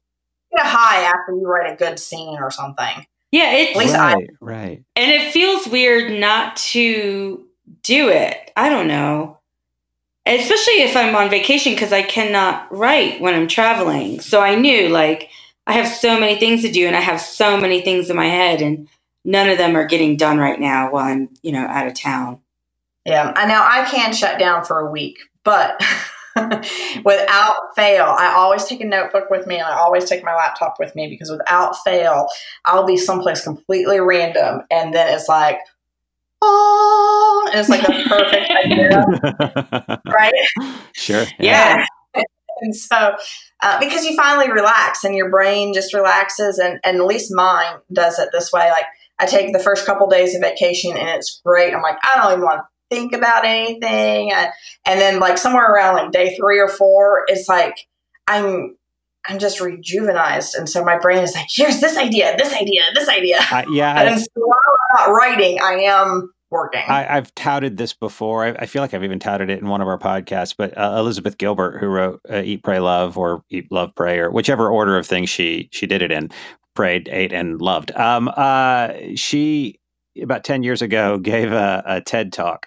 Get a high after you write a good scene or something. Yeah, it's right, I, right. And it feels weird not to do it. I don't know especially if I'm on vacation because I cannot write when I'm traveling. So I knew like I have so many things to do and I have so many things in my head and none of them are getting done right now while I'm, you know, out of town. Yeah, I know I can shut down for a week, but [laughs] without fail, I always take a notebook with me. And I always take my laptop with me because without fail, I'll be someplace completely random and then it's like, oh, and it's like a perfect [laughs] idea, right? Sure. Yeah. yeah. And so, uh, because you finally relax and your brain just relaxes, and, and at least mine does it this way. Like, I take the first couple days of vacation and it's great. I'm like, I don't even want to think about anything. And, and then, like, somewhere around like day three or four, it's like, I'm I'm just rejuvenized. And so my brain is like, here's this idea, this idea, this idea. Uh, yeah. and so while I'm not writing, I am working. I, have touted this before. I, I, feel like I've even touted it in one of our podcasts. But uh, Elizabeth Gilbert, who wrote uh, "Eat, Pray, Love" or "Eat, Love, Pray," or whichever order of things she she did it in, prayed, ate, and loved. Um, uh, she about ten years ago gave a, a TED talk,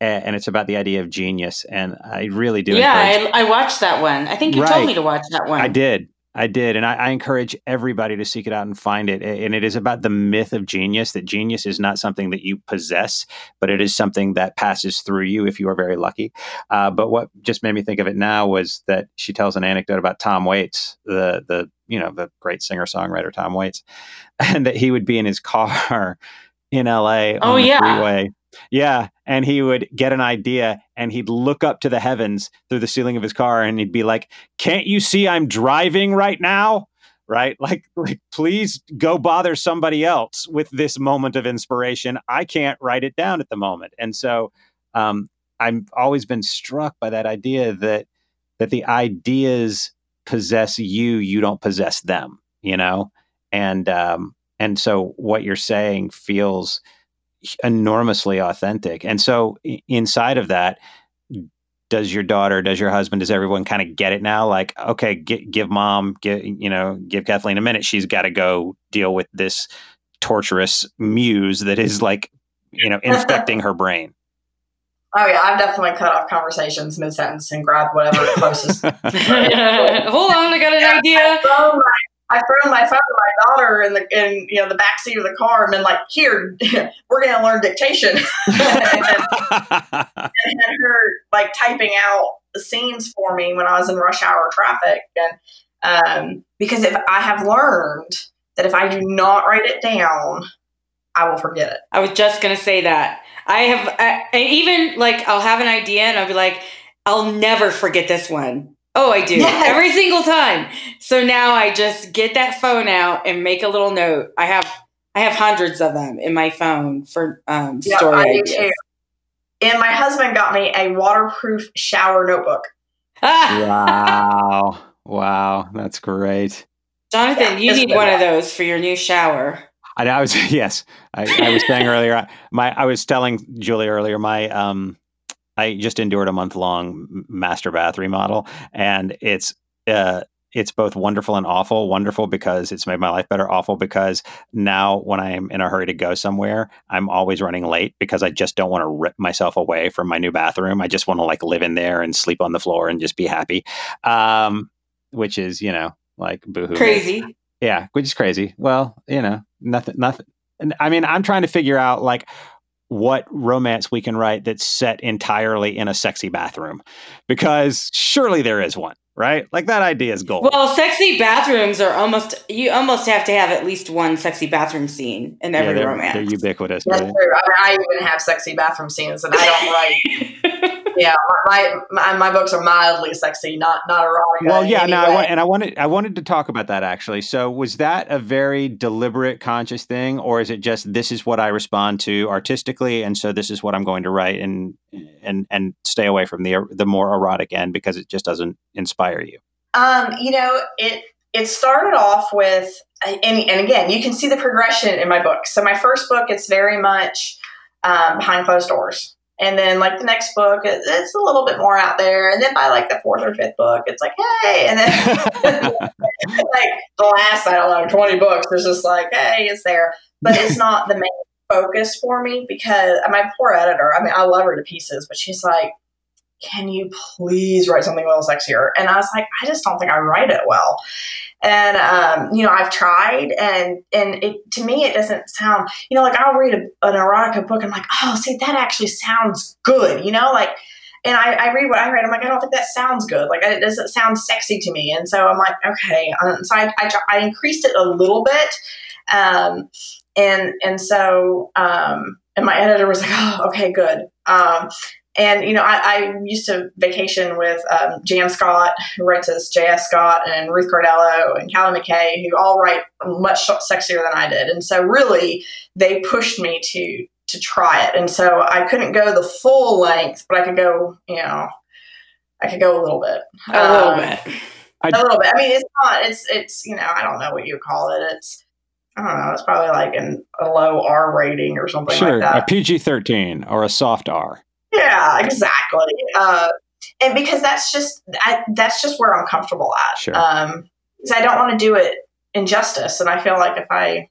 and it's about the idea of genius. And I really do. Yeah, encourage- I, I watched that one. I think you Right. told me to watch that one. I did. I did. And I, I encourage everybody to seek it out and find it. And it is about the myth of genius that genius is not something that you possess, but it is something that passes through you if you are very lucky. Uh, but what just made me think of it now was that she tells an anecdote about Tom Waits, the, the, you know, the great singer songwriter Tom Waits, [laughs] and that he would be in his car [laughs] in LA on Oh, the yeah. freeway. Yeah. And he would get an idea and he'd look up to the heavens through the ceiling of his car and he'd be like, Can't you see I'm driving right now? Right? [laughs] Like, like, please go bother somebody else with this moment of inspiration. I can't write it down at the moment. And so um, I've always been struck by that idea that that the ideas possess you, you don't possess them, you know? And um, and so what you're saying feels enormously authentic. And so inside of that, does your daughter, does your husband, does everyone kind of get it now? Like, okay, gi- give mom, give you know, give Kathleen a minute. She's got to go deal with this torturous muse that is like, you know, infecting her brain. [laughs] Oh yeah, I've definitely cut off conversations mid sentence and grabbed whatever closest. [laughs] [laughs] Hold on, I got an idea. I've my, I've thrown my phone to my daughter in the in you know the back seat of the car and been like, "Here, [laughs] we're gonna learn dictation," and, [laughs] and had her like typing out the scenes for me when I was in rush hour traffic, and um, because if I have learned that if I do not write it down, I will forget it. I was just gonna say that. I have I, I even like I'll have an idea and I'll be like, I'll never forget this one. Oh, I do Yes. every single time. So now I just get that phone out and make a little note. I have I have hundreds of them in my phone for um, Yeah, story I do too. And my husband got me a waterproof shower notebook. Ah, wow. [laughs] Wow. That's great. Jonathan, Yeah, you need good. one of those for your new shower. I, I was [laughs] yes. I, I was saying earlier. My I was telling Julie earlier. My um, I just endured a month long master bath remodel, and it's uh, it's both wonderful and awful. Wonderful because it's made my life better. Awful because now when I'm in a hurry to go somewhere, I'm always running late because I just don't want to rip myself away from my new bathroom. I just want to like live in there and sleep on the floor and just be happy. Um, which is you know like boohoo. Crazy. Yeah, which is crazy. Well, you know, nothing, nothing. And I mean, I'm trying to figure out like what romance we can write that's set entirely in a sexy bathroom, because surely there is one, right? Like that idea is gold. Well, sexy bathrooms are almost you almost have to have at least one sexy bathroom scene in yeah, every they're, romance. they're ubiquitous. That's right? true. I, mean, I even have sexy bathroom scenes, and I don't [laughs] write. Yeah, my, my my books are mildly sexy, not not erotic. Well, yeah, in no, I want, and I wanted, I wanted to talk about that actually. So, was that a very deliberate, conscious thing, or is it just this is what I respond to artistically, and so this is what I'm going to write, and and and stay away from the the more erotic end because it just doesn't inspire you? Um, you know, it it started off with, and, and again, you can see the progression in my book. So my first book, it's very much um, behind closed doors, and then like the next book, it's a little bit more out there, and then by like the fourth or fifth book, it's like hey, and then [laughs] like the last I don't know twenty books, it's just like hey, it's there, but it's [laughs] not the main focus for me because my poor editor. I mean, I love her to pieces, but she's like can you please write something a little sexier? And I was like, I just don't think I write it well. And um, you know, I've tried, and and it to me, it doesn't sound. You know, like I'll read a, an erotica book, and I'm like, oh, see, that actually sounds good. You know, like. And I, I read what I read. I'm like, I don't think that sounds good. Like, it doesn't sound sexy to me. And so I'm like, okay. Um, so I, I, I increased it a little bit. Um, and and so um, and my editor was like, [laughs] oh, okay, good. Um, and you know, I, I used to vacation with um, Jan Scott, who writes as J.S. Scott, and Ruth Cardello and Callie McKay, who all write much sexier than I did. And so, really, they pushed me to to try it. And so, I couldn't go the full length, but I could go, you know, I could go a little bit, a little Um, bit. I- a little bit. I mean, it's not. It's it's you know, I don't know what you call it. It's I don't know. It's probably like an, a low R rating or something Sure, like that. a PG thirteen or a soft R. Yeah, exactly. Uh, and because that's just I, that's just where I'm comfortable at. Sure. Um, because I don't want to do it injustice, and I feel like if I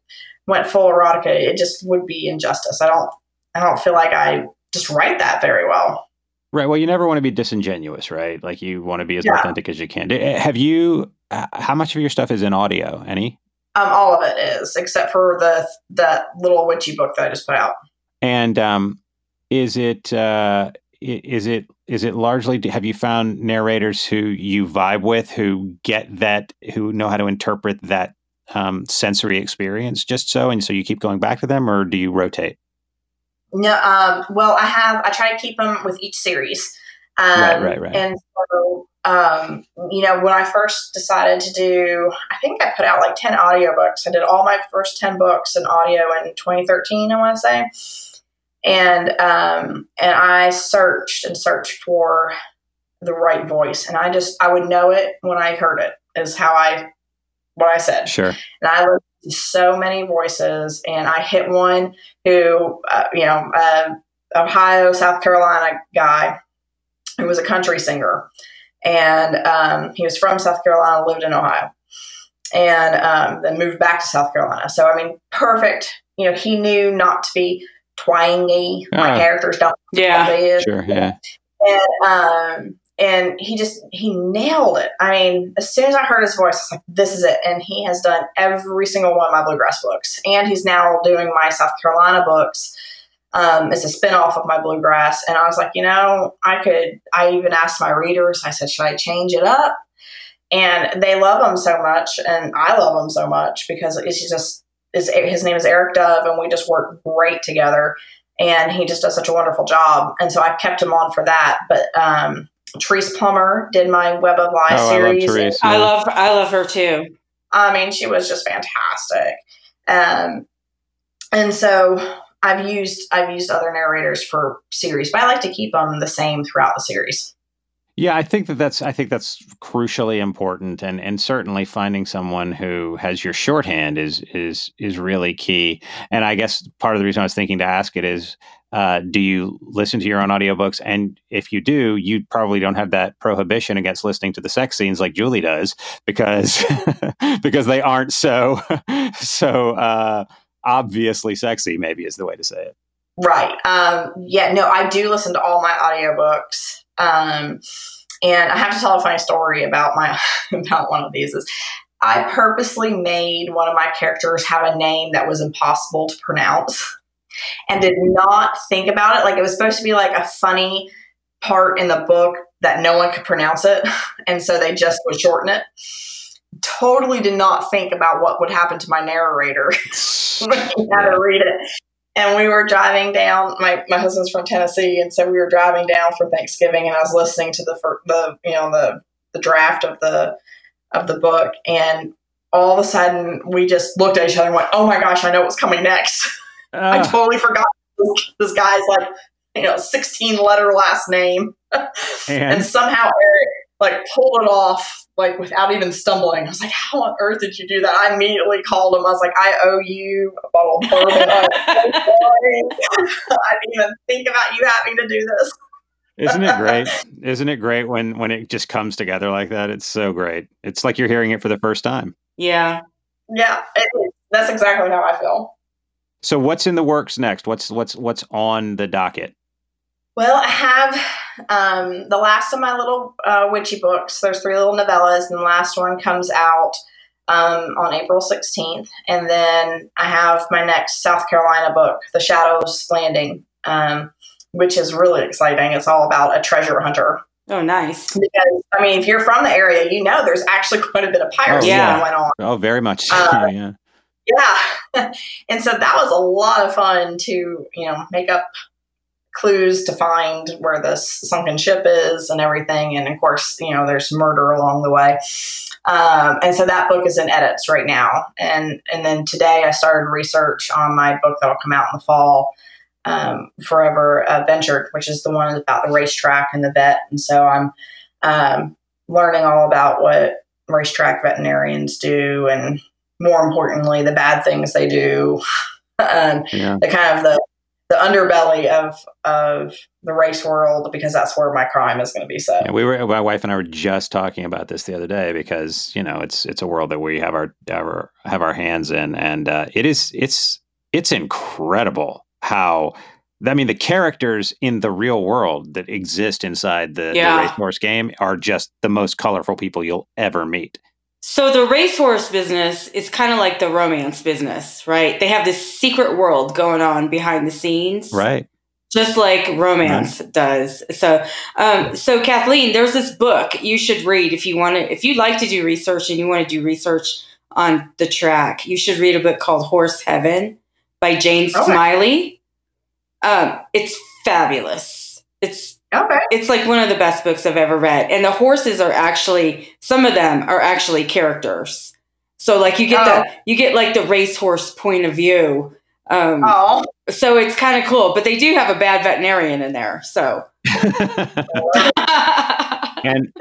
went full erotica, it just would be injustice. I don't I don't feel like I just write that very well. Right. Well, you never want to be disingenuous, right? Like you want to be as Yeah. authentic as you can. Have you? uh, How much of your stuff is in audio? Any? Um, all of it is, except for the that little witchy book that I just put out. And um, is it uh, is it is it largely? Have you found narrators who you vibe with, who get that, who know how to interpret that um, sensory experience just so, and so you keep going back to them, or do you rotate? No, um, well, I have. I try to keep them with each series. Um, Right, right, right. And so, um, you know, when I first decided to do, I think I put out like ten audiobooks. I did all my first ten books in audio in 2013. I want to say, and um, and I searched and searched for the right voice, and I just I would know it when I heard it. Is how I what I said. Sure. And I listened to so many voices, and I hit one who, uh, you know, uh, Ohio, South Carolina guy who was a country singer. And um, he was from South Carolina, lived in Ohio, and um, then moved back to South Carolina. So, I mean, perfect. You know, he knew not to be twangy. My Ah. characters don't Yeah. Sure. Yeah. and um and he just he nailed it i mean as soon as i heard his voice i was like this is it and he has done every single one of my bluegrass books and he's now doing my south carolina books um, it's a spin-off of my bluegrass and i was like you know i could i even asked my readers i said should i change it up and they love him so much and i love him so much because it's just is his name is eric dove and we just work great together and he just does such a wonderful job. And so I kept him on for that. But um, Therese Plummer did my Web of Lies Oh, I love series. Therese. I love I love her too. I mean, she was just fantastic. Um, and so I've used I've used other narrators for series, but I like to keep them the same throughout the series. Yeah, I think that that's I think that's crucially important, and and certainly finding someone who has your shorthand is is is really key. And I guess part of the reason I was thinking to ask it is, uh, do you listen to your own audiobooks? And if you do, you probably don't have that prohibition against listening to the sex scenes like Julie does, because [laughs] because they aren't so [laughs] so uh, obviously sexy. Maybe is the way to say it. Right. Um, yeah, no, I do listen to all my audiobooks. Um, and I have to tell a funny story about my [laughs] about one of these is I purposely made one of my characters have a name that was impossible to pronounce and did not think about it. Like it was supposed to be like a funny part in the book that no one could pronounce it. [laughs] And so they just would shorten it. Totally did not think about what would happen to my narrator [laughs] when he had to read it. And we were driving down. My, my husband's from Tennessee, and so we were driving down for Thanksgiving, and I was listening to the fir- the you know the the draft of the of the book, and all of a sudden we just looked at each other and went, "Oh my gosh, I know what's coming next." [laughs] I Ah, totally forgot this, this guy's like you know sixteen letter last name, [laughs] and and somehow Eric like pulled it off like without even stumbling. I was like, "How on earth did you do that?" I immediately called him. I was like, "I owe you a bottle of bourbon." [laughs] I'm so sorry. [laughs] I didn't even think about you having to do this. Isn't it great? [laughs] Isn't it great when when it just comes together like that? It's so great. It's like you're hearing it for the first time. Yeah. Yeah, it, that's exactly how I feel. So what's in the works next? What's what's what's on the docket? Well, I have um, the last of my little uh, witchy books. There's three little novellas, and the last one comes out um, on April 16th. And then I have my next South Carolina book, The Shadows Landing, um, which is really exciting. It's all about a treasure hunter. Oh, nice. Because, I mean, if you're from the area, you know there's actually [laughs] quite a bit of piracy Oh, yeah. that went on. Oh, very much. Uh, yeah. Yeah. [laughs] and so that was a lot of fun to, you know, make up clues to find where this sunken ship is and everything. And of course, you know, there's murder along the way. Um, and so that book is in edits right now. And and then today I started research on my book that'll come out in the fall, um, Forever uh, Ventured, which is the one about the racetrack and the vet. And so I'm um, learning all about what racetrack veterinarians do and more importantly, the bad things they do, [laughs] and Yeah. the kind of the the underbelly of of the race world, because that's where my crime is going to be set. Yeah, we were my wife and I were just talking about this the other day because you know it's it's a world that we have our, our have our hands in, and uh, it is it's it's incredible how I mean, the characters in the real world that exist inside the, Yeah. the racehorse game are just the most colorful people you'll ever meet. So the racehorse business is kind of like the romance business, right? They have this secret world going on behind the scenes, Right. Just like romance does. So, um, so Kathleen, there's this book you should read if you want to. If you like to do research and you want to do research on the track, you should read a book called Horse Heaven by Jane Okay. Smiley. Um, it's fabulous. It's Okay. it's like one of the best books I've ever read. And the horses are actually some of them are actually characters. So like you get Oh. the you get like the racehorse point of view. Um, Oh, so it's kind of cool, but they do have a bad veterinarian in there. So [laughs] and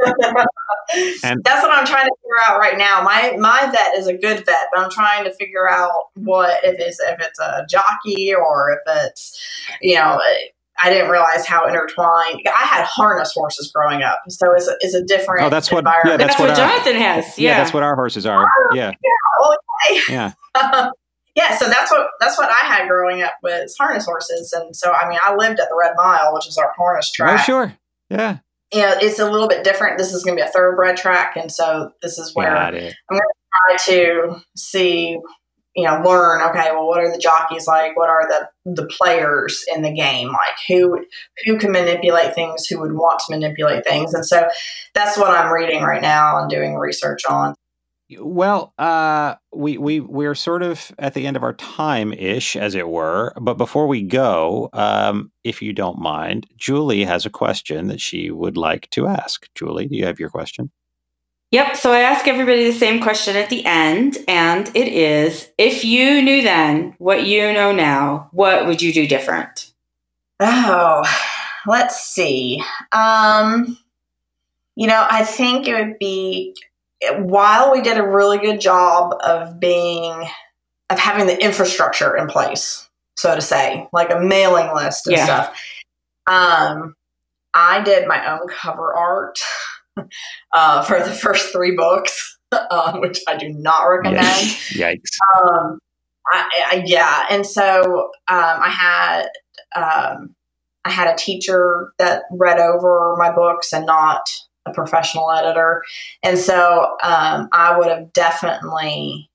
And- that's what I'm trying to figure out right now. My my vet is a good vet, but I'm trying to figure out what if it's if it's a jockey or if it's you know. I didn't realize how intertwined. I had harness horses growing up, so it's a, it's a different. Oh, that's what- environment. yeah, that's, what what, our- Jonathan has. yeah. Yeah. that's what our horses are. Oh, yeah. Yeah. [laughs] yeah, Yeah. so that's what that's what I had growing up was harness horses, and so I mean I lived at the Red Mile, which is our harness oh, track. Oh, sure. Yeah. You know, it's a little bit different. This is going to be a thoroughbred track, and so this is where I'm going to try to see, you know, learn. Okay, well, what are the jockeys like? What are the the players in the game like? Who who can manipulate things? Who would want to manipulate things? And so that's what I'm reading right now and doing research on. Well, uh, we we we're sort of at the end of our time ish, as it were. But before we go, um, if you don't mind, Julie has a question that she would like to ask. Julie, do you have your question? Yep. So I ask everybody the same question at the end, and it is if you knew then what you know now, what would you do different? Oh, let's see. Um, you know, I think it would be while we did a really good job of being of having the infrastructure in place, so to say, like a mailing list and Yeah. stuff. Um, I did my own cover art [laughs] uh, for the first three books, uh, [laughs] which I do not recommend [laughs] Yikes. um, I, I, yeah, and so um, I had um, I had a teacher that read over my books and not a professional editor, and so um, I would have definitely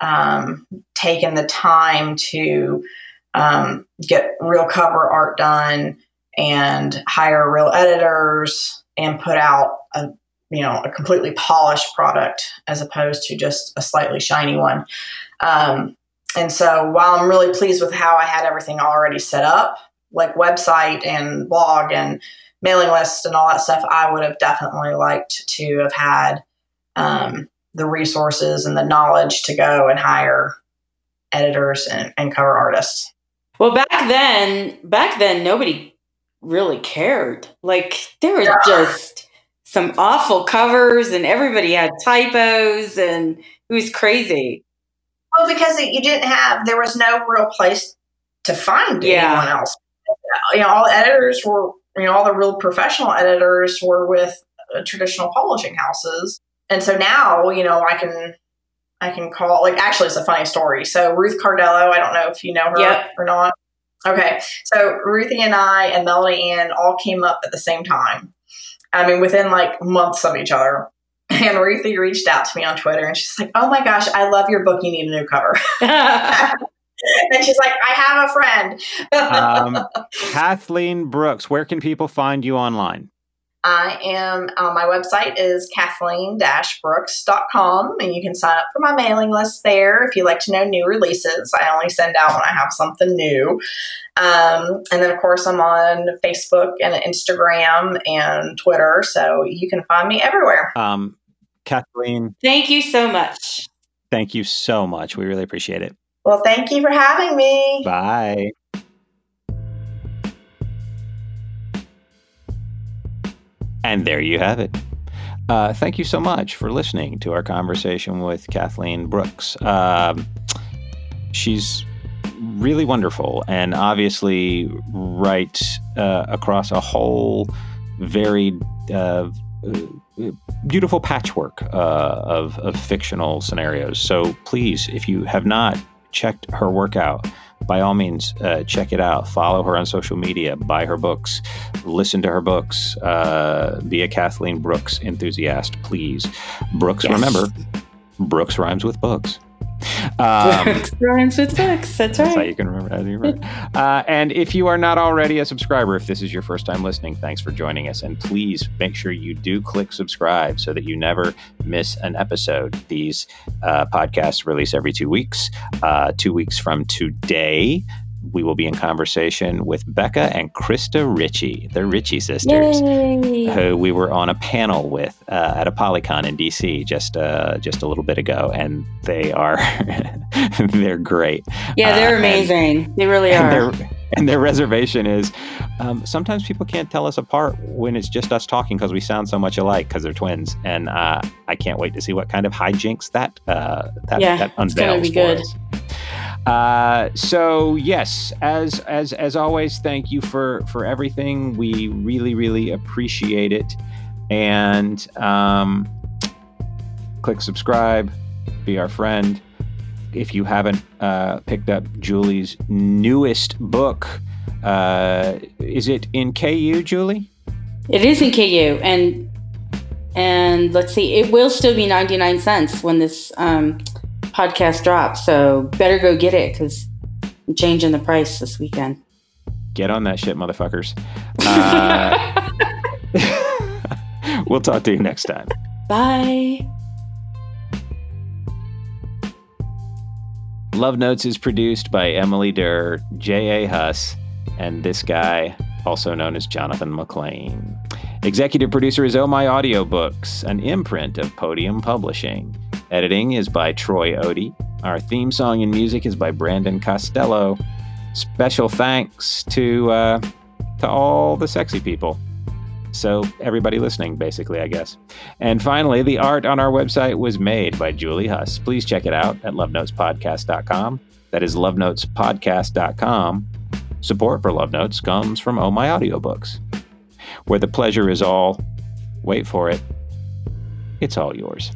um, taken the time to um, get real cover art done and hire real editors and put out a you know a completely polished product as opposed to just a slightly shiny one. Um, and so while I'm really pleased with how I had everything already set up, like website and blog and mailing list and all that stuff, I would have definitely liked to have had um, the resources and the knowledge to go and hire editors and, and cover artists. Well, back then, back then, nobody really cared. Like there was Yeah. just some awful covers, and everybody had typos, and it was crazy. Well, because you didn't have, there was no real place to find Yeah. anyone else. You know, all the editors were, you know, all the real professional editors were with uh, traditional publishing houses. And so now, you know, I can, I can call, like, actually, it's a funny story. So Ruth Cardello, I don't know if you know her Yep. or not. Okay. So Ruthie and I and Melody Anne all came up at the same time. I mean, within like months of each other. And Ruthie reached out to me on Twitter and she's like, Oh my gosh, I love your book. You need a new cover. [laughs] [laughs] and she's like, I have a friend. [laughs] Um, Kathleen Brooks, where can people find you online? I am, uh, my website is kathleen-brooks.com and you can sign up for my mailing list there if you'd like to know new releases. I only send out when I have something new. Um, and then, of course, I'm on Facebook and Instagram and Twitter, so you can find me everywhere. Um, Kathleen, Thank you so much. thank you so much. We really appreciate it. Well, thank you for having me. Bye. And there you have it. Uh, thank you so much for listening to our conversation with Kathleen Brooks. Um, she's really wonderful and obviously writes uh, across a whole varied, uh, uh, beautiful patchwork uh, of, of fictional scenarios. So please, if you have not checked her work out, by all means, uh, check it out. Follow her on social media, buy her books, listen to her books, uh, be a Kathleen Brooks enthusiast, please. Brooks, Yes. remember, Brooks rhymes with books. Um, [laughs] rhymes with books. That's that's how right. you can remember. How you remember. Uh, and if you are not already a subscriber, if this is your first time listening, thanks for joining us. And please make sure you do click subscribe so that you never miss an episode. These uh, podcasts release every two weeks. Uh, two weeks from today, we will be in conversation with Becca and Krista Ritchie, the Ritchie sisters Yay. who we were on a panel with uh, at Apollycon in DC just uh, just a little bit ago, and they are [laughs] they're great. Yeah, Uh, they're and- amazing. they really are and their reservation is um, sometimes people can't tell us apart when it's just us talking because we sound so much alike because they're twins, and uh, I can't wait to see what kind of hijinks that uh, that Yeah, that it's gonna unveils be for good. us. Uh, so yes, as as as always, thank you for for everything. We really really appreciate it, and um, click subscribe, be our friend. If you haven't uh, picked up Julie's newest book, uh, is it in KU, Julie? It is in KU, and and let's see, it will still be ninety nine cents when this um, podcast drops. So better go get it because I'm changing the price this weekend. Get on that shit, motherfuckers. Uh, [laughs] we'll talk to you next time. Bye. Love Notes is produced by Emily Durr, J.A. Huss, and this guy, also known as Jonathan McLean. Executive producer is Oh My Audiobooks, an imprint of Podium Publishing. Editing is by Troy Odie. Our theme song and music is by Brandon Costello. Special thanks to uh, to all the sexy people. So everybody listening, basically, I guess. And finally, the art on our website was made by Julie Huss. Please check it out at lovenotespodcast.com. That is lovenotespodcast.com. Support for Love Notes comes from Oh My Audiobooks, where the pleasure is all, wait for it, it's all yours.